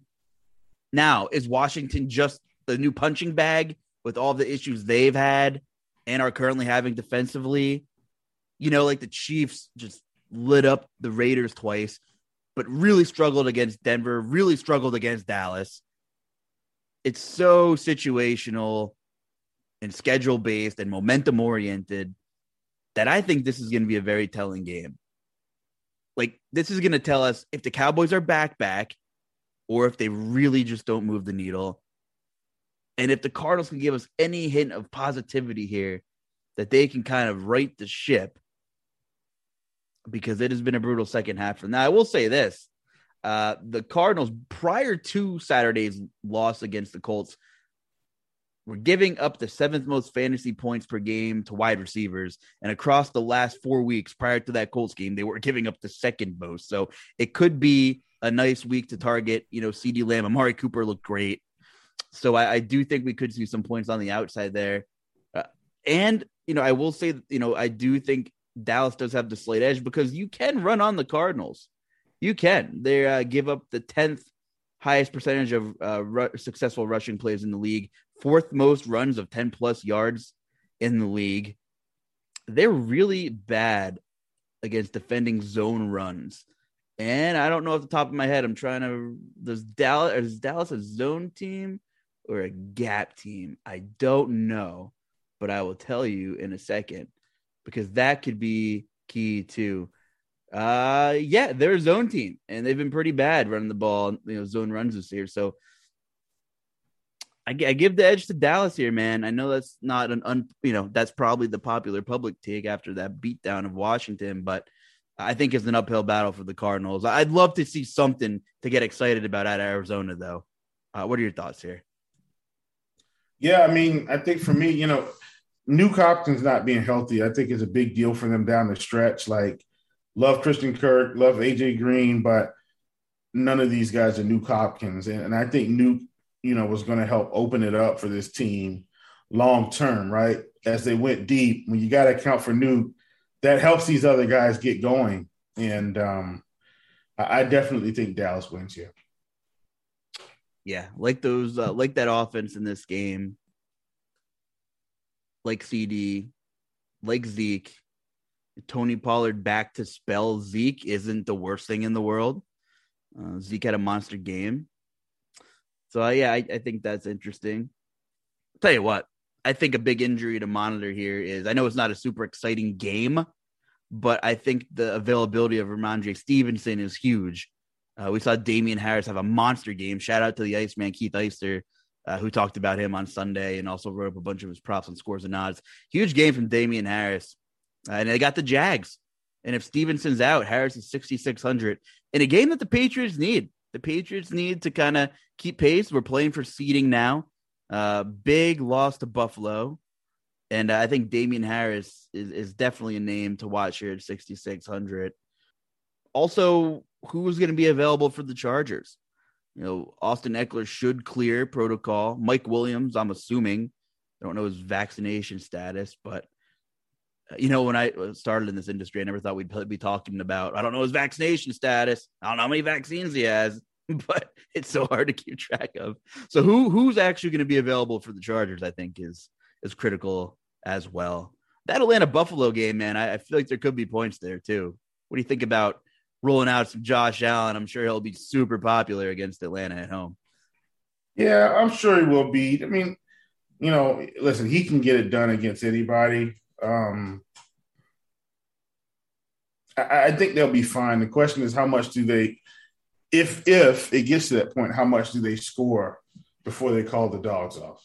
Now, is Washington just the new punching bag with all the issues they've had and are currently having defensively? You know, like the Chiefs just lit up the Raiders twice, but really struggled against Denver, really struggled against Dallas. It's so situational and schedule based and momentum oriented that I think this is going to be a very telling game. Like this is going to tell us if the Cowboys are back back or if they really just don't move the needle. And if the Cardinals can give us any hint of positivity here that they can kind of right the ship because it has been a brutal second half for now. I will say this. Uh, the Cardinals prior to Saturday's loss against the Colts we're giving up the seventh most fantasy points per game to wide receivers. And across the last four weeks prior to that Colts game, they were giving up the second most. So it could be a nice week to target. You know, CeeDee Lamb, Amari Cooper looked great. So I, I do think we could see some points on the outside there. Uh, and, you know, I will say, you know, I do think Dallas does have the slight edge because you can run on the Cardinals. You can. They uh, give up the 10th highest percentage of uh, ru- successful rushing plays in the league, fourth most runs of 10 plus yards in the league. They're really bad against defending zone runs. And I don't know off the top of my head. I'm trying to. Does Dallas is Dallas a zone team or a gap team? I don't know, but I will tell you in a second because that could be key too. Uh, yeah, they're a zone team, and they've been pretty bad running the ball. You know, zone runs this year. So I, I, give the edge to Dallas here, man. I know that's not an un, you know, that's probably the popular public take after that beatdown of Washington, but I think it's an uphill battle for the Cardinals. I'd love to see something to get excited about at Arizona, though. Uh, what are your thoughts here? Yeah, I mean, I think for me, you know, Nuke Hopkins not being healthy, I think is a big deal for them down the stretch. Like, love Christian Kirk, love AJ Green, but none of these guys are Nuke Hopkins. And, and I think Nuk, you know, was going to help open it up for this team long term, right? As they went deep, when you got to account for Nuk, that helps these other guys get going. And um, I, I definitely think Dallas wins here. Yeah, like those, uh, like that offense in this game, like CeeDee, like Zeke, Tony Pollard back to spell Zeke isn't the worst thing in the world. Uh, Zeke had a monster game. So, uh, yeah, I, I, think that's interesting. I'll tell you what, I think a big injury to monitor here is I know it's not a super exciting game, but I think the availability of Rhamondre Stevenson is huge. Uh, we saw Damien Harris have a monster game. Shout out to the Iceman, Keith Eister, uh, who talked about him on Sunday and also wrote up a bunch of his props and scores and odds. Huge game from Damien Harris. Uh, and they got the Jags. And if Stevenson's out, Harris is 6,600 in a game that the Patriots need. The Patriots need to kind of keep pace. We're playing for seeding now. Uh, big loss to Buffalo. And I think Damien Harris is, is definitely a name to watch here at 6,600. Also, who's going to be available for the Chargers? You know, Austin Ekeler should clear protocol. Mike Williams, I'm assuming. I don't know his vaccination status, but you know, when I started in this industry, I never thought we'd be talking about, I don't know his vaccination status. I don't know how many vaccines he has, but it's so hard to keep track of. So who who's actually going to be available for the Chargers, I think is is critical as well. That Atlanta Buffalo game, man, I, I feel like there could be points there too. What do you think about rolling out some Josh Allen? I'm sure he'll be super popular against Atlanta at home. Yeah, I'm sure he will be. I mean, you know, listen, he can get it done against anybody. Um, I, I think they'll be fine. The question is, how much do they, if if it gets to that point, how much do they score before they call the dogs off?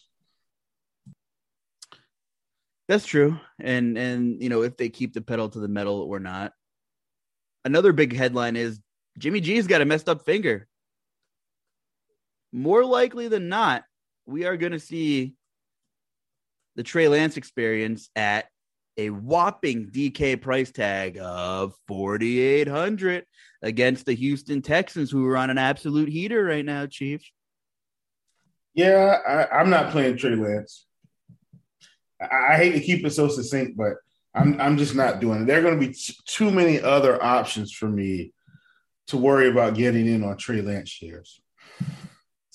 That's true, and and you know if they keep the pedal to the metal or not. Another big headline is Jimmy G's got a messed up finger. More likely than not, we are going to see the Trey Lance experience at a whopping DK price tag of 4800 against the Houston Texans who are on an absolute heater right now, Chief. Yeah, I, am not playing Trey Lance. I, I, hate to keep it so succinct, but I'm I'm just not doing it. There are going to be t- too many other options for me to worry about getting in on Trey Lance shares.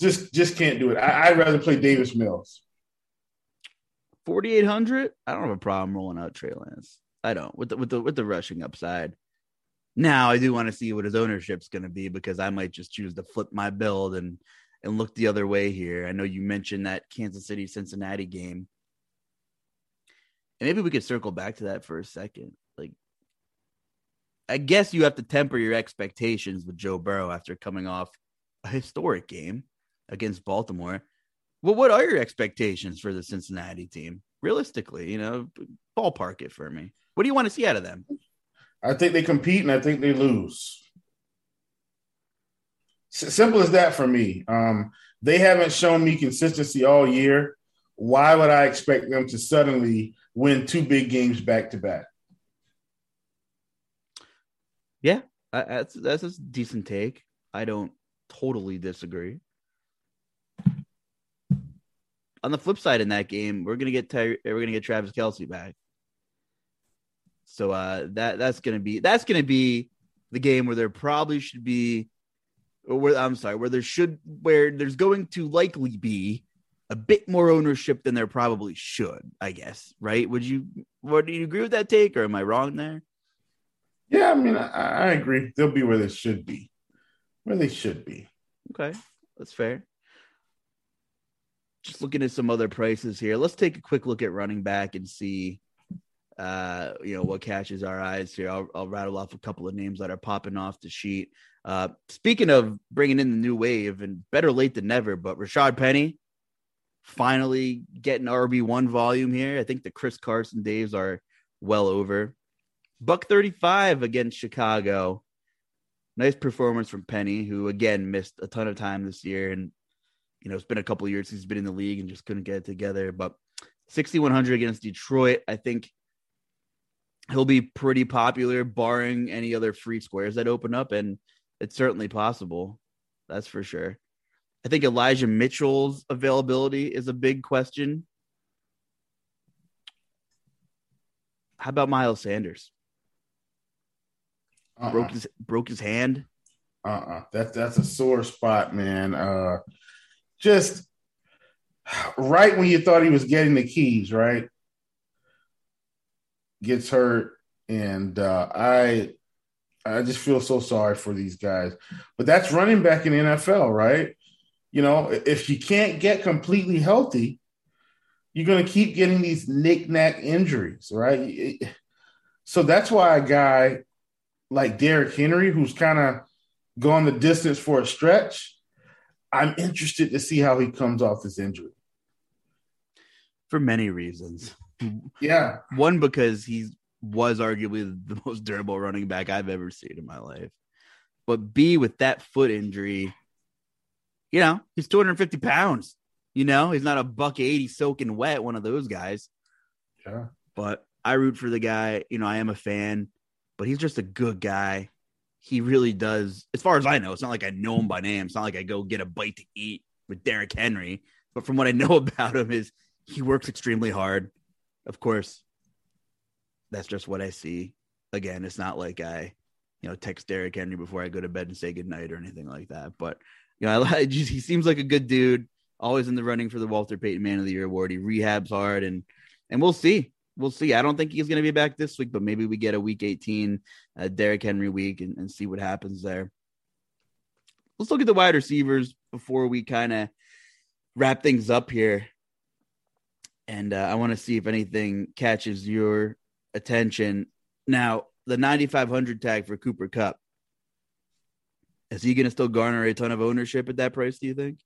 Just just can't do it. I, I'd rather play Davis Mills. 4800 i don't have a problem rolling out trey lance. I don't with the with the with the rushing upside. Now i do want to see what his ownership's going to be because i might just choose to flip my build and and look the other way here. I know you mentioned that kansas city cincinnati game. And maybe we could circle back to that for a second. Like i guess you have to temper your expectations with joe burrow after coming off a historic game against baltimore well, what are your expectations for the Cincinnati team? Realistically, you know, ballpark it for me. What do you want to see out of them? I think they compete and I think they lose. S- simple as that for me. Um, they haven't shown me consistency all year. Why would I expect them to suddenly win two big games back to back? Yeah, that's that's a decent take. I don't totally disagree on the flip side in that game, we're gonna get Ty- we're gonna get Travis Kelce back. So uh, that that's gonna be that's gonna be the game where there probably should be, or where I'm sorry, where there should where there's going to likely be a bit more ownership than there probably should. I guess, right? Would you? What do you agree with that take, or am I wrong there? Yeah, I mean, I, I agree. They'll be where they should be, where they should be. Okay, that's fair just looking at some other prices here. Let's take a quick look at running back and see, uh, you know, what catches our eyes here. I'll, I'll rattle off a couple of names that are popping off the sheet. Uh, speaking of bringing in the new wave, and better late than never, but Rashad Penny, finally getting RB1 volume here. I think the Chris Carson days are well over. Buck 35 against Chicago. Nice performance from Penny, who again missed a ton of time this year. And, you know, it's been a couple years since he's been in the league and just couldn't get it together. But 6,100 against Detroit, I think he'll be pretty popular, barring any other free squares that open up. And it's certainly possible. That's for sure. I think Elijah Mitchell's availability is a big question. How about Miles Sanders? Uh-uh. Broke his broke his hand. Uh uh-uh. uh That's that's a sore spot, man. Uh just right when you thought he was getting the keys, right? Gets hurt. And uh I I just feel so sorry for these guys. But that's running back in the NFL, right? You know, if you can't get completely healthy, you're going to keep getting these knick-knack injuries, right? So that's why a guy like Derrick Henry, who's kind of gone the distance for a stretch, I'm interested to see how he comes off this injury. For many reasons. Yeah. One, because he was arguably the most durable running back I've ever seen in my life. But B, with that foot injury, you know, he's 250 pounds. You know, he's not a buck 80 soaking wet, one of those guys. Yeah. But I root for the guy. You know, I am a fan but he's just a good guy. He really does, as far as I know, it's not like I know him by name. It's not like I go get a bite to eat with Derrick Henry. But from what I know about him is he works extremely hard. Of course, that's just what I see. Again, it's not like I, you know, text Derrick Henry before I go to bed and say goodnight or anything like that. But you know, I, just, he seems like a good dude. Always in the running for the Walter Payton Man of the Year award. He rehabs hard, and and we'll see we'll see. I don't think he's going to be back this week, but maybe we get a week 18 uh, Derrick Henry week and, and see what happens there. Let's look at the wide receivers before we kind of wrap things up here. And uh, I want to see if anything catches your attention. Now, the 9,500 tag for Cooper Kupp. Is he going to still garner a ton of ownership at that price, do you think?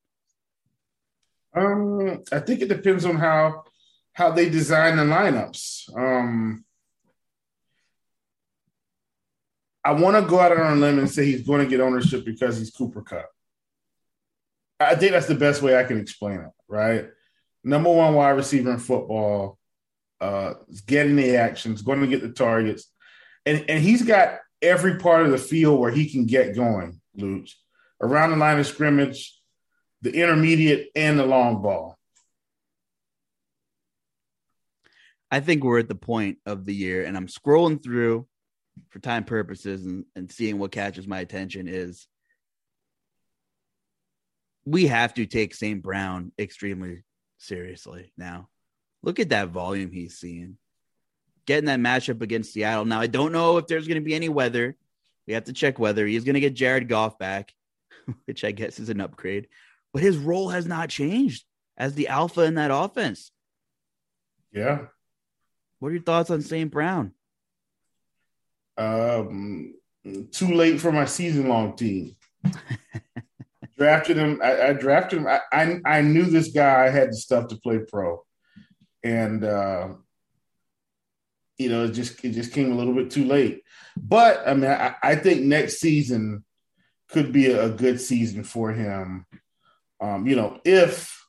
Um, I think it depends on how how they design the lineups. Um, I want to go out on a limb and say he's going to get ownership because he's Cooper Kupp. I think that's the best way I can explain it, right? Number one wide receiver in football, uh, getting the actions, going to get the targets, and and he's got every part of the field where he can get going, Luke, around the line of scrimmage, the intermediate, and the long ball. I think we're at the point of the year, and I'm scrolling through for time purposes and, and seeing what catches my attention is we have to take St. Brown extremely seriously now. Look at that volume he's seeing. Getting that matchup against Seattle. Now, I don't know if there's going to be any weather. We have to check weather. He's going to get Jared Goff back, which I guess is an upgrade. But his role has not changed as the alpha in that offense. Yeah. What are your thoughts on St. Brown? Um, too late for my season long team. drafted him. I, I drafted him. I, I, I knew this guy had the stuff to play pro, and uh, you know, it just it just came a little bit too late. But I mean, I, I think next season could be a, a good season for him. Um, you know, if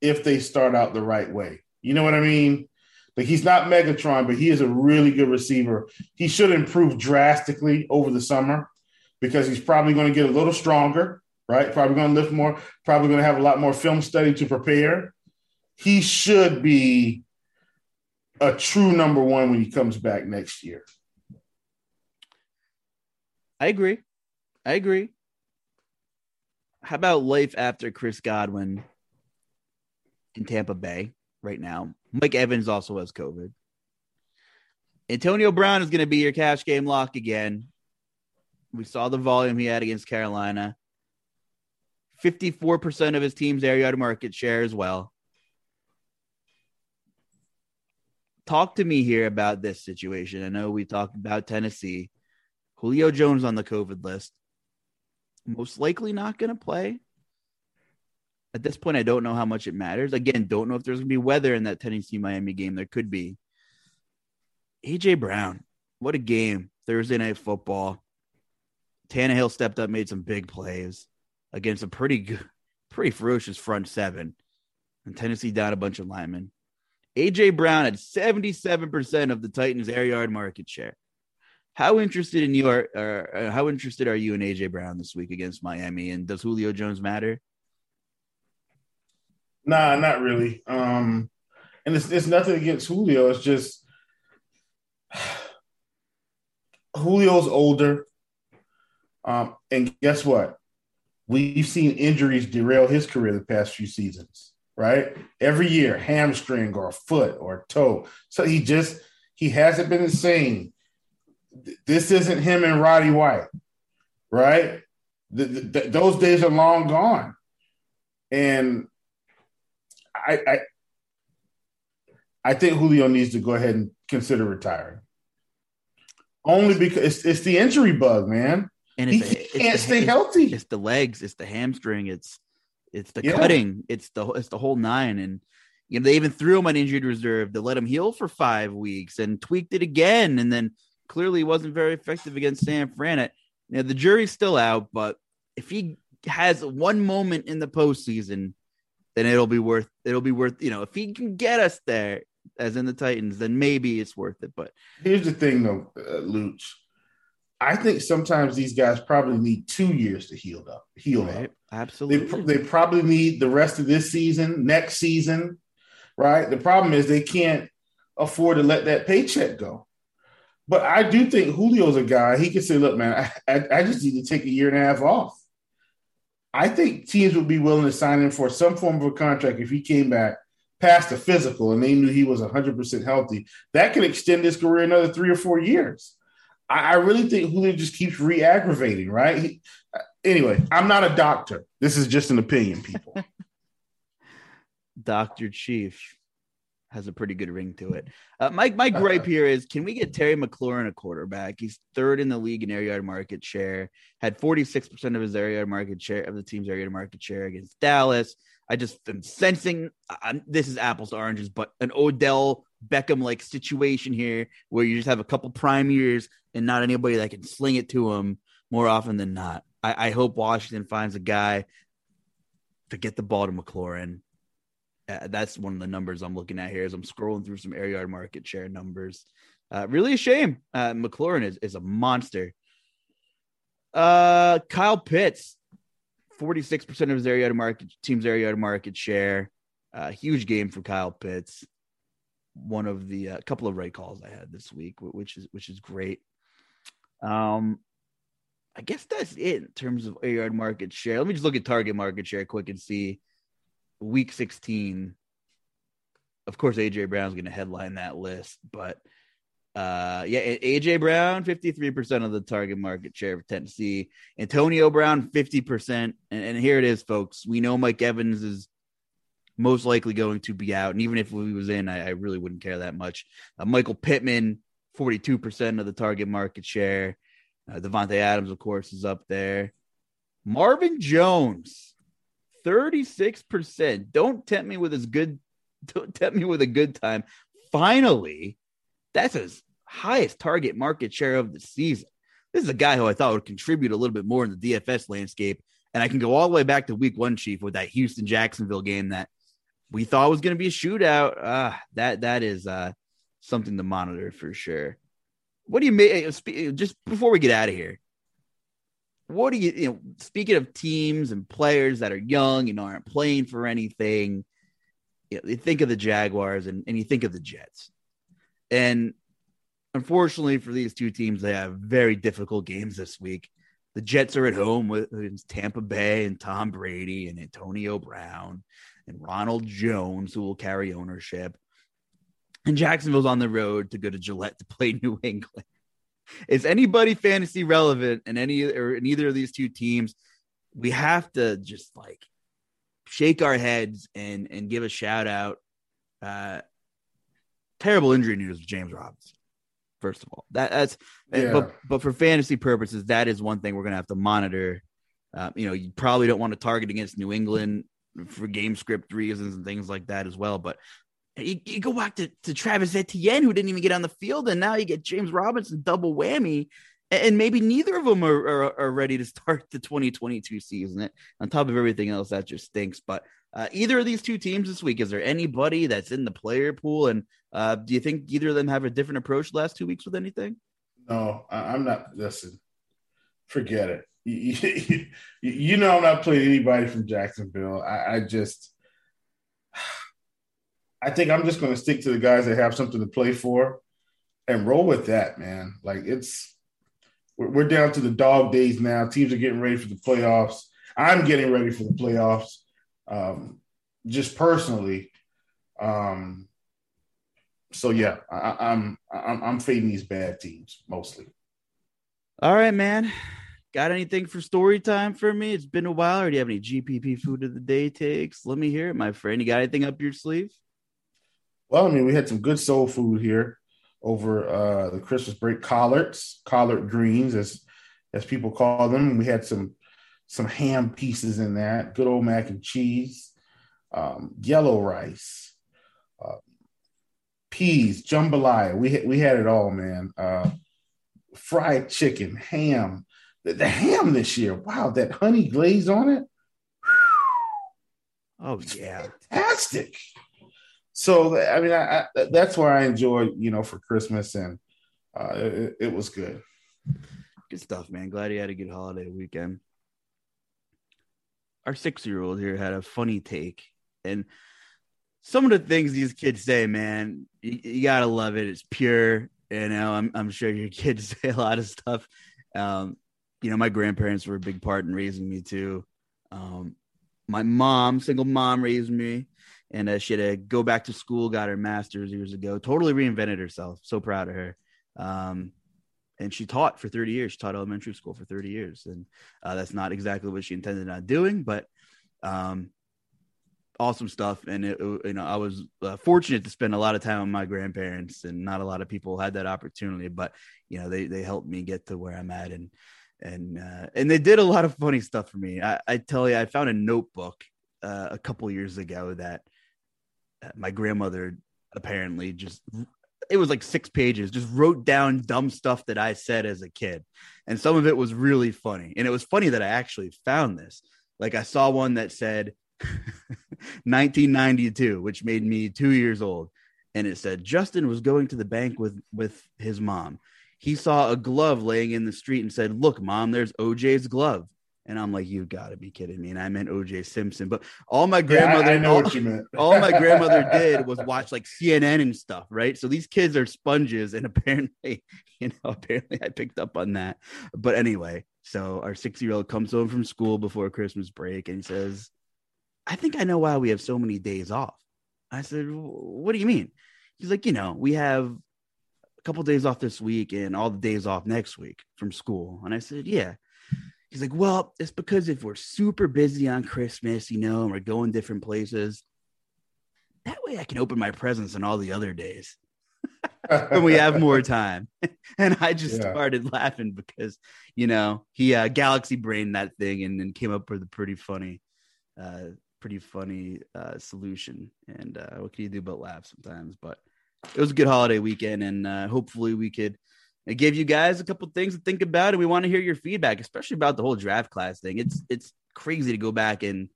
if they start out the right way, you know what I mean. Like he's not Megatron, but he is a really good receiver. He should improve drastically over the summer because he's probably going to get a little stronger, right? Probably going to lift more, probably going to have a lot more film study to prepare. He should be a true number one when he comes back next year. I agree. I agree. How about life after Chris Godwin in Tampa Bay right now? Mike Evans also has COVID. Antonio Brown is going to be your cash game lock again. We saw the volume he had against Carolina. 54% of his team's air yard market share as well. Talk to me here about this situation. I know we talked about Tennessee. Julio Jones on the COVID list. Most likely not going to play. At this point, I don't know how much it matters. Again, don't know if there's going to be weather in that Tennessee Miami game. There could be. AJ Brown, what a game. Thursday night football. Tannehill stepped up, made some big plays against a pretty good, pretty ferocious front seven. And Tennessee down a bunch of linemen. AJ Brown had 77% of the Titans' air yard market share. How interested in you are, how interested are you in AJ Brown this week against Miami? And does Julio Jones matter? Nah, not really. Um, and it's, it's nothing against Julio. It's just Julio's older. Um, and guess what? We've seen injuries derail his career the past few seasons, right? Every year, hamstring or foot or toe. So he just he hasn't been the same. This isn't him and Roddy White, right? The, the, those days are long gone, and I, I I think Julio needs to go ahead and consider retiring. Only because it's, it's the injury bug, man. And he it's, can't it's, stay it's, healthy. It's the legs, it's the hamstring, it's it's the Yeah. cutting, it's the it's the whole nine. And you know, they even threw him on injured reserve to let him heal for five weeks and tweaked it again, and then clearly wasn't very effective against San Fran. It, you know, the jury's still out, but if he has one moment in the postseason, then it'll be worth it'll be worth you know if he can get us there as in the Titans, then maybe it's worth it. But Here's the thing, though, uh, Luch. I think sometimes these guys probably need two years to heal up. Heal right, up. Absolutely, pr- they probably need the rest of this season, next season, right? The problem is they can't afford to let that paycheck go. But I do think Julio's a guy. He can say, "Look, man, I, I, I just need to take a year and a half off." I think teams would be willing to sign him for some form of a contract if he came back past the physical and they knew he was 100% healthy. That could extend his career another three or four years. I, I really think Julio just keeps re aggravating, right? He, anyway, I'm not a doctor. This is just an opinion, people. Dr. Chief has a pretty good ring to it. Uh, my my gripe here is can we get Terry McLaurin a quarterback? He's third in the league in air yard market share, had 46% of his air yard market share of the team's air yard market share against Dallas. I just am sensing I'm, this is apples to oranges, but an Odell Beckham like situation here where you just have a couple prime years and not anybody that can sling it to him more often than not. I, I hope Washington finds a guy to get the ball to McLaurin. Uh, that's one of the numbers I'm looking at here as I'm scrolling through some air yard market share numbers. Uh, really a shame. Uh, McLaurin is, is a monster. Uh, Kyle Pitts, 46% of his air yard market team's air yard market share. Uh, huge game for Kyle Pitts. One of the uh, couple of right calls I had this week, which is which is great. Um, I guess that's it in terms of air yard market share. Let me just look at target market share quick and see week 16 of course aj brown's going to headline that list but uh yeah aj brown 53% of the target market share of tennessee antonio brown 50% and, and here it is folks we know mike evans is most likely going to be out and even if he was in i, I really wouldn't care that much. Uh, michael pittman 42% of the target market share. Uh, davante adams of course is up there. Marvin jones 36%. Don't tempt me with his good don't tempt me with a good time. Finally, that's his highest target market share of the season. This is a guy who I thought would contribute a little bit more in the DFS landscape. And I can go all the way back to week one, Chief, with that Houston Jacksonville game that we thought was going to be a shootout. Ah, that that is uh, something to monitor for sure. What do you make? Just before we get out of here, what do you, you know, speaking of teams and players that are young and aren't playing for anything, you, know, you think of the Jaguars and, and you think of the Jets. And unfortunately for these two teams, they have very difficult games this week. The Jets are at home with, with Tampa Bay and Tom Brady and Antonio Brown and Ronald Jones, who will carry ownership. And Jacksonville's on the road to go to Gillette to play New England is anybody fantasy relevant in any or in either of these two teams, we have to just like shake our heads and and give a shout out. Uh, terrible injury news with James Robinson. First of all, that that's Yeah. but but for fantasy purposes, that is one thing we're gonna have to monitor. Uh, you know, you probably don't want to target against New England for game script reasons and things like that as well. But you, you go back to, to Travis Etienne, who didn't even get on the field, and now you get James Robinson double whammy. And maybe neither of them are, are, are ready to start the 2022 season. On top of everything else, that just stinks. But uh, either of these two teams this week, is there anybody that's in the player pool? And uh, do you think either of them have a different approach last two weeks with anything? No, I'm not. Listen, forget it. You, you know, I'm not playing anybody from Jacksonville. I, I just, I think I'm just going to stick to the guys that have something to play for and roll with that, man. Like it's, we're, we're down to the dog days now. Teams are getting ready for the playoffs. I'm getting ready for the playoffs. Um, just personally, um, so yeah, I, am I'm, I'm I'm fading these bad teams mostly. All right, man. Got anything for story time for me? It's been a while. Or do you have any GPP food of the day takes? Let me hear it, my friend. You got anything up your sleeve? Well, I mean, we had some good soul food here over uh, the Christmas break. Collards, collard greens, as as people call them. We had some some ham pieces in that. Good old mac and cheese, um, yellow rice, uh, peas, jambalaya. We we had it all, man. Uh, fried chicken, ham. The, the, ham this year, wow, that honey glaze on it. Oh yeah, fantastic. So I mean, I, I, that's where I enjoy, you know, for Christmas, and uh, it, it was good. Good stuff, man. Glad you had a good holiday weekend. Our six-year-old here had a funny take, and some of the things these kids say, man, you, you, gotta love it. It's pure. You know, I'm I'm sure your kids say a lot of stuff. Um, you know, my grandparents were a big part in raising me too. Um, my mom, single mom, raised me, and uh, she had to go back to school, got her master's years ago. Totally reinvented herself. So proud of her. Um, and she taught for 30 years. She taught elementary school for 30 years, and uh, that's not exactly what she intended on doing, but um, awesome stuff. And it, you know, I was uh, fortunate to spend a lot of time with my grandparents, and not a lot of people had that opportunity. But you know, they they helped me get to where I'm at, and and uh, and they did a lot of funny stuff for me. I, I tell you, I found a notebook uh, a couple years ago that my grandmother apparently just it was like six pages just wrote down dumb stuff that i said as a kid and some of it was really funny and it was funny that i actually found this like i saw one that said 1992, which made me two years old. And it said Justin was going to the bank with with his mom. He saw a glove laying in the street and said, "Look, mom, there's OJ's glove." And I'm like, "You got to be kidding me!" And I meant OJ Simpson. But all my grandmother, yeah, I, I know all, what you meant. all my grandmother did was watch like CNN and stuff, right? So these kids are sponges, and apparently, you know, apparently I picked up on that. But anyway, so our six year old comes home from school before Christmas break and he says, I think I know why we have so many days off. I said, What do you mean? He's like, You know, we have a couple days off this week and all the days off next week from school. And I said, Yeah. He's like, Well, it's because if we're super busy on Christmas, you know, and we're going different places, that way I can open my presents on all the other days when we have more time. and I just yeah. started laughing because, you know, he uh, galaxy brained that thing and then came up with a pretty funny uh, pretty funny uh, solution. And uh, what can you do but laugh sometimes? But it was a good holiday weekend, and uh, hopefully we could uh, give you guys a couple things to think about. And we want to hear your feedback, especially about the whole draft class thing. It's it's crazy to go back and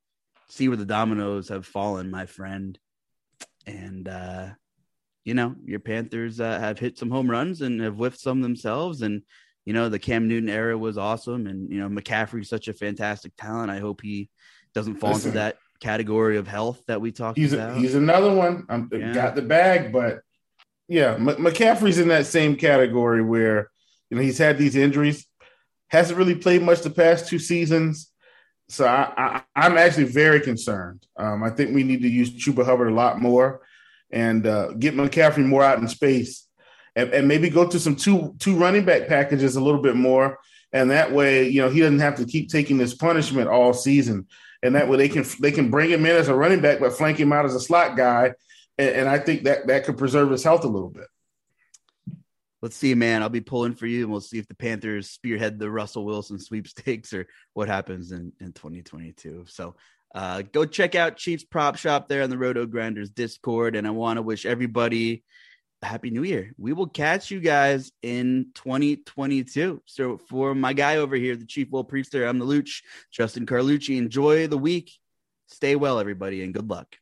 see where the dominoes have fallen, my friend. And uh, you know, your Panthers uh, have hit some home runs and have whiffed some themselves, and you know the Cam Newton era was awesome, and you know McCaffrey's such a fantastic talent. I hope he doesn't fall Listen, into that category of health that we talked he's about. A, he's another one. I'm yeah. got the bag, but yeah, M- McCaffrey's in that same category where you know he's had these injuries, hasn't really played much the past two seasons. So I, I, am actually very concerned. Um, I think we need to use Chuba Hubbard a lot more and uh, get McCaffrey more out in space, and, and maybe go to some two two running back packages a little bit more. And that way, you know, he doesn't have to keep taking this punishment all season and that way they can they can bring him in as a running back, but flank him out as a slot guy, and, and I think that that could preserve his health a little bit. Let's see, man. I'll be pulling for you, and we'll see if the Panthers spearhead the Russell Wilson sweepstakes or what happens in in 2022. So. Uh, go check out Chiefs Prop Shop there on the RotoGrinders Discord. And I want to wish everybody a happy new year. We will catch you guys in 2022. So for my guy over here, the Chief Will Priester, I'm the Luch, Justin Carlucci. Enjoy the week. Stay well, everybody, and good luck.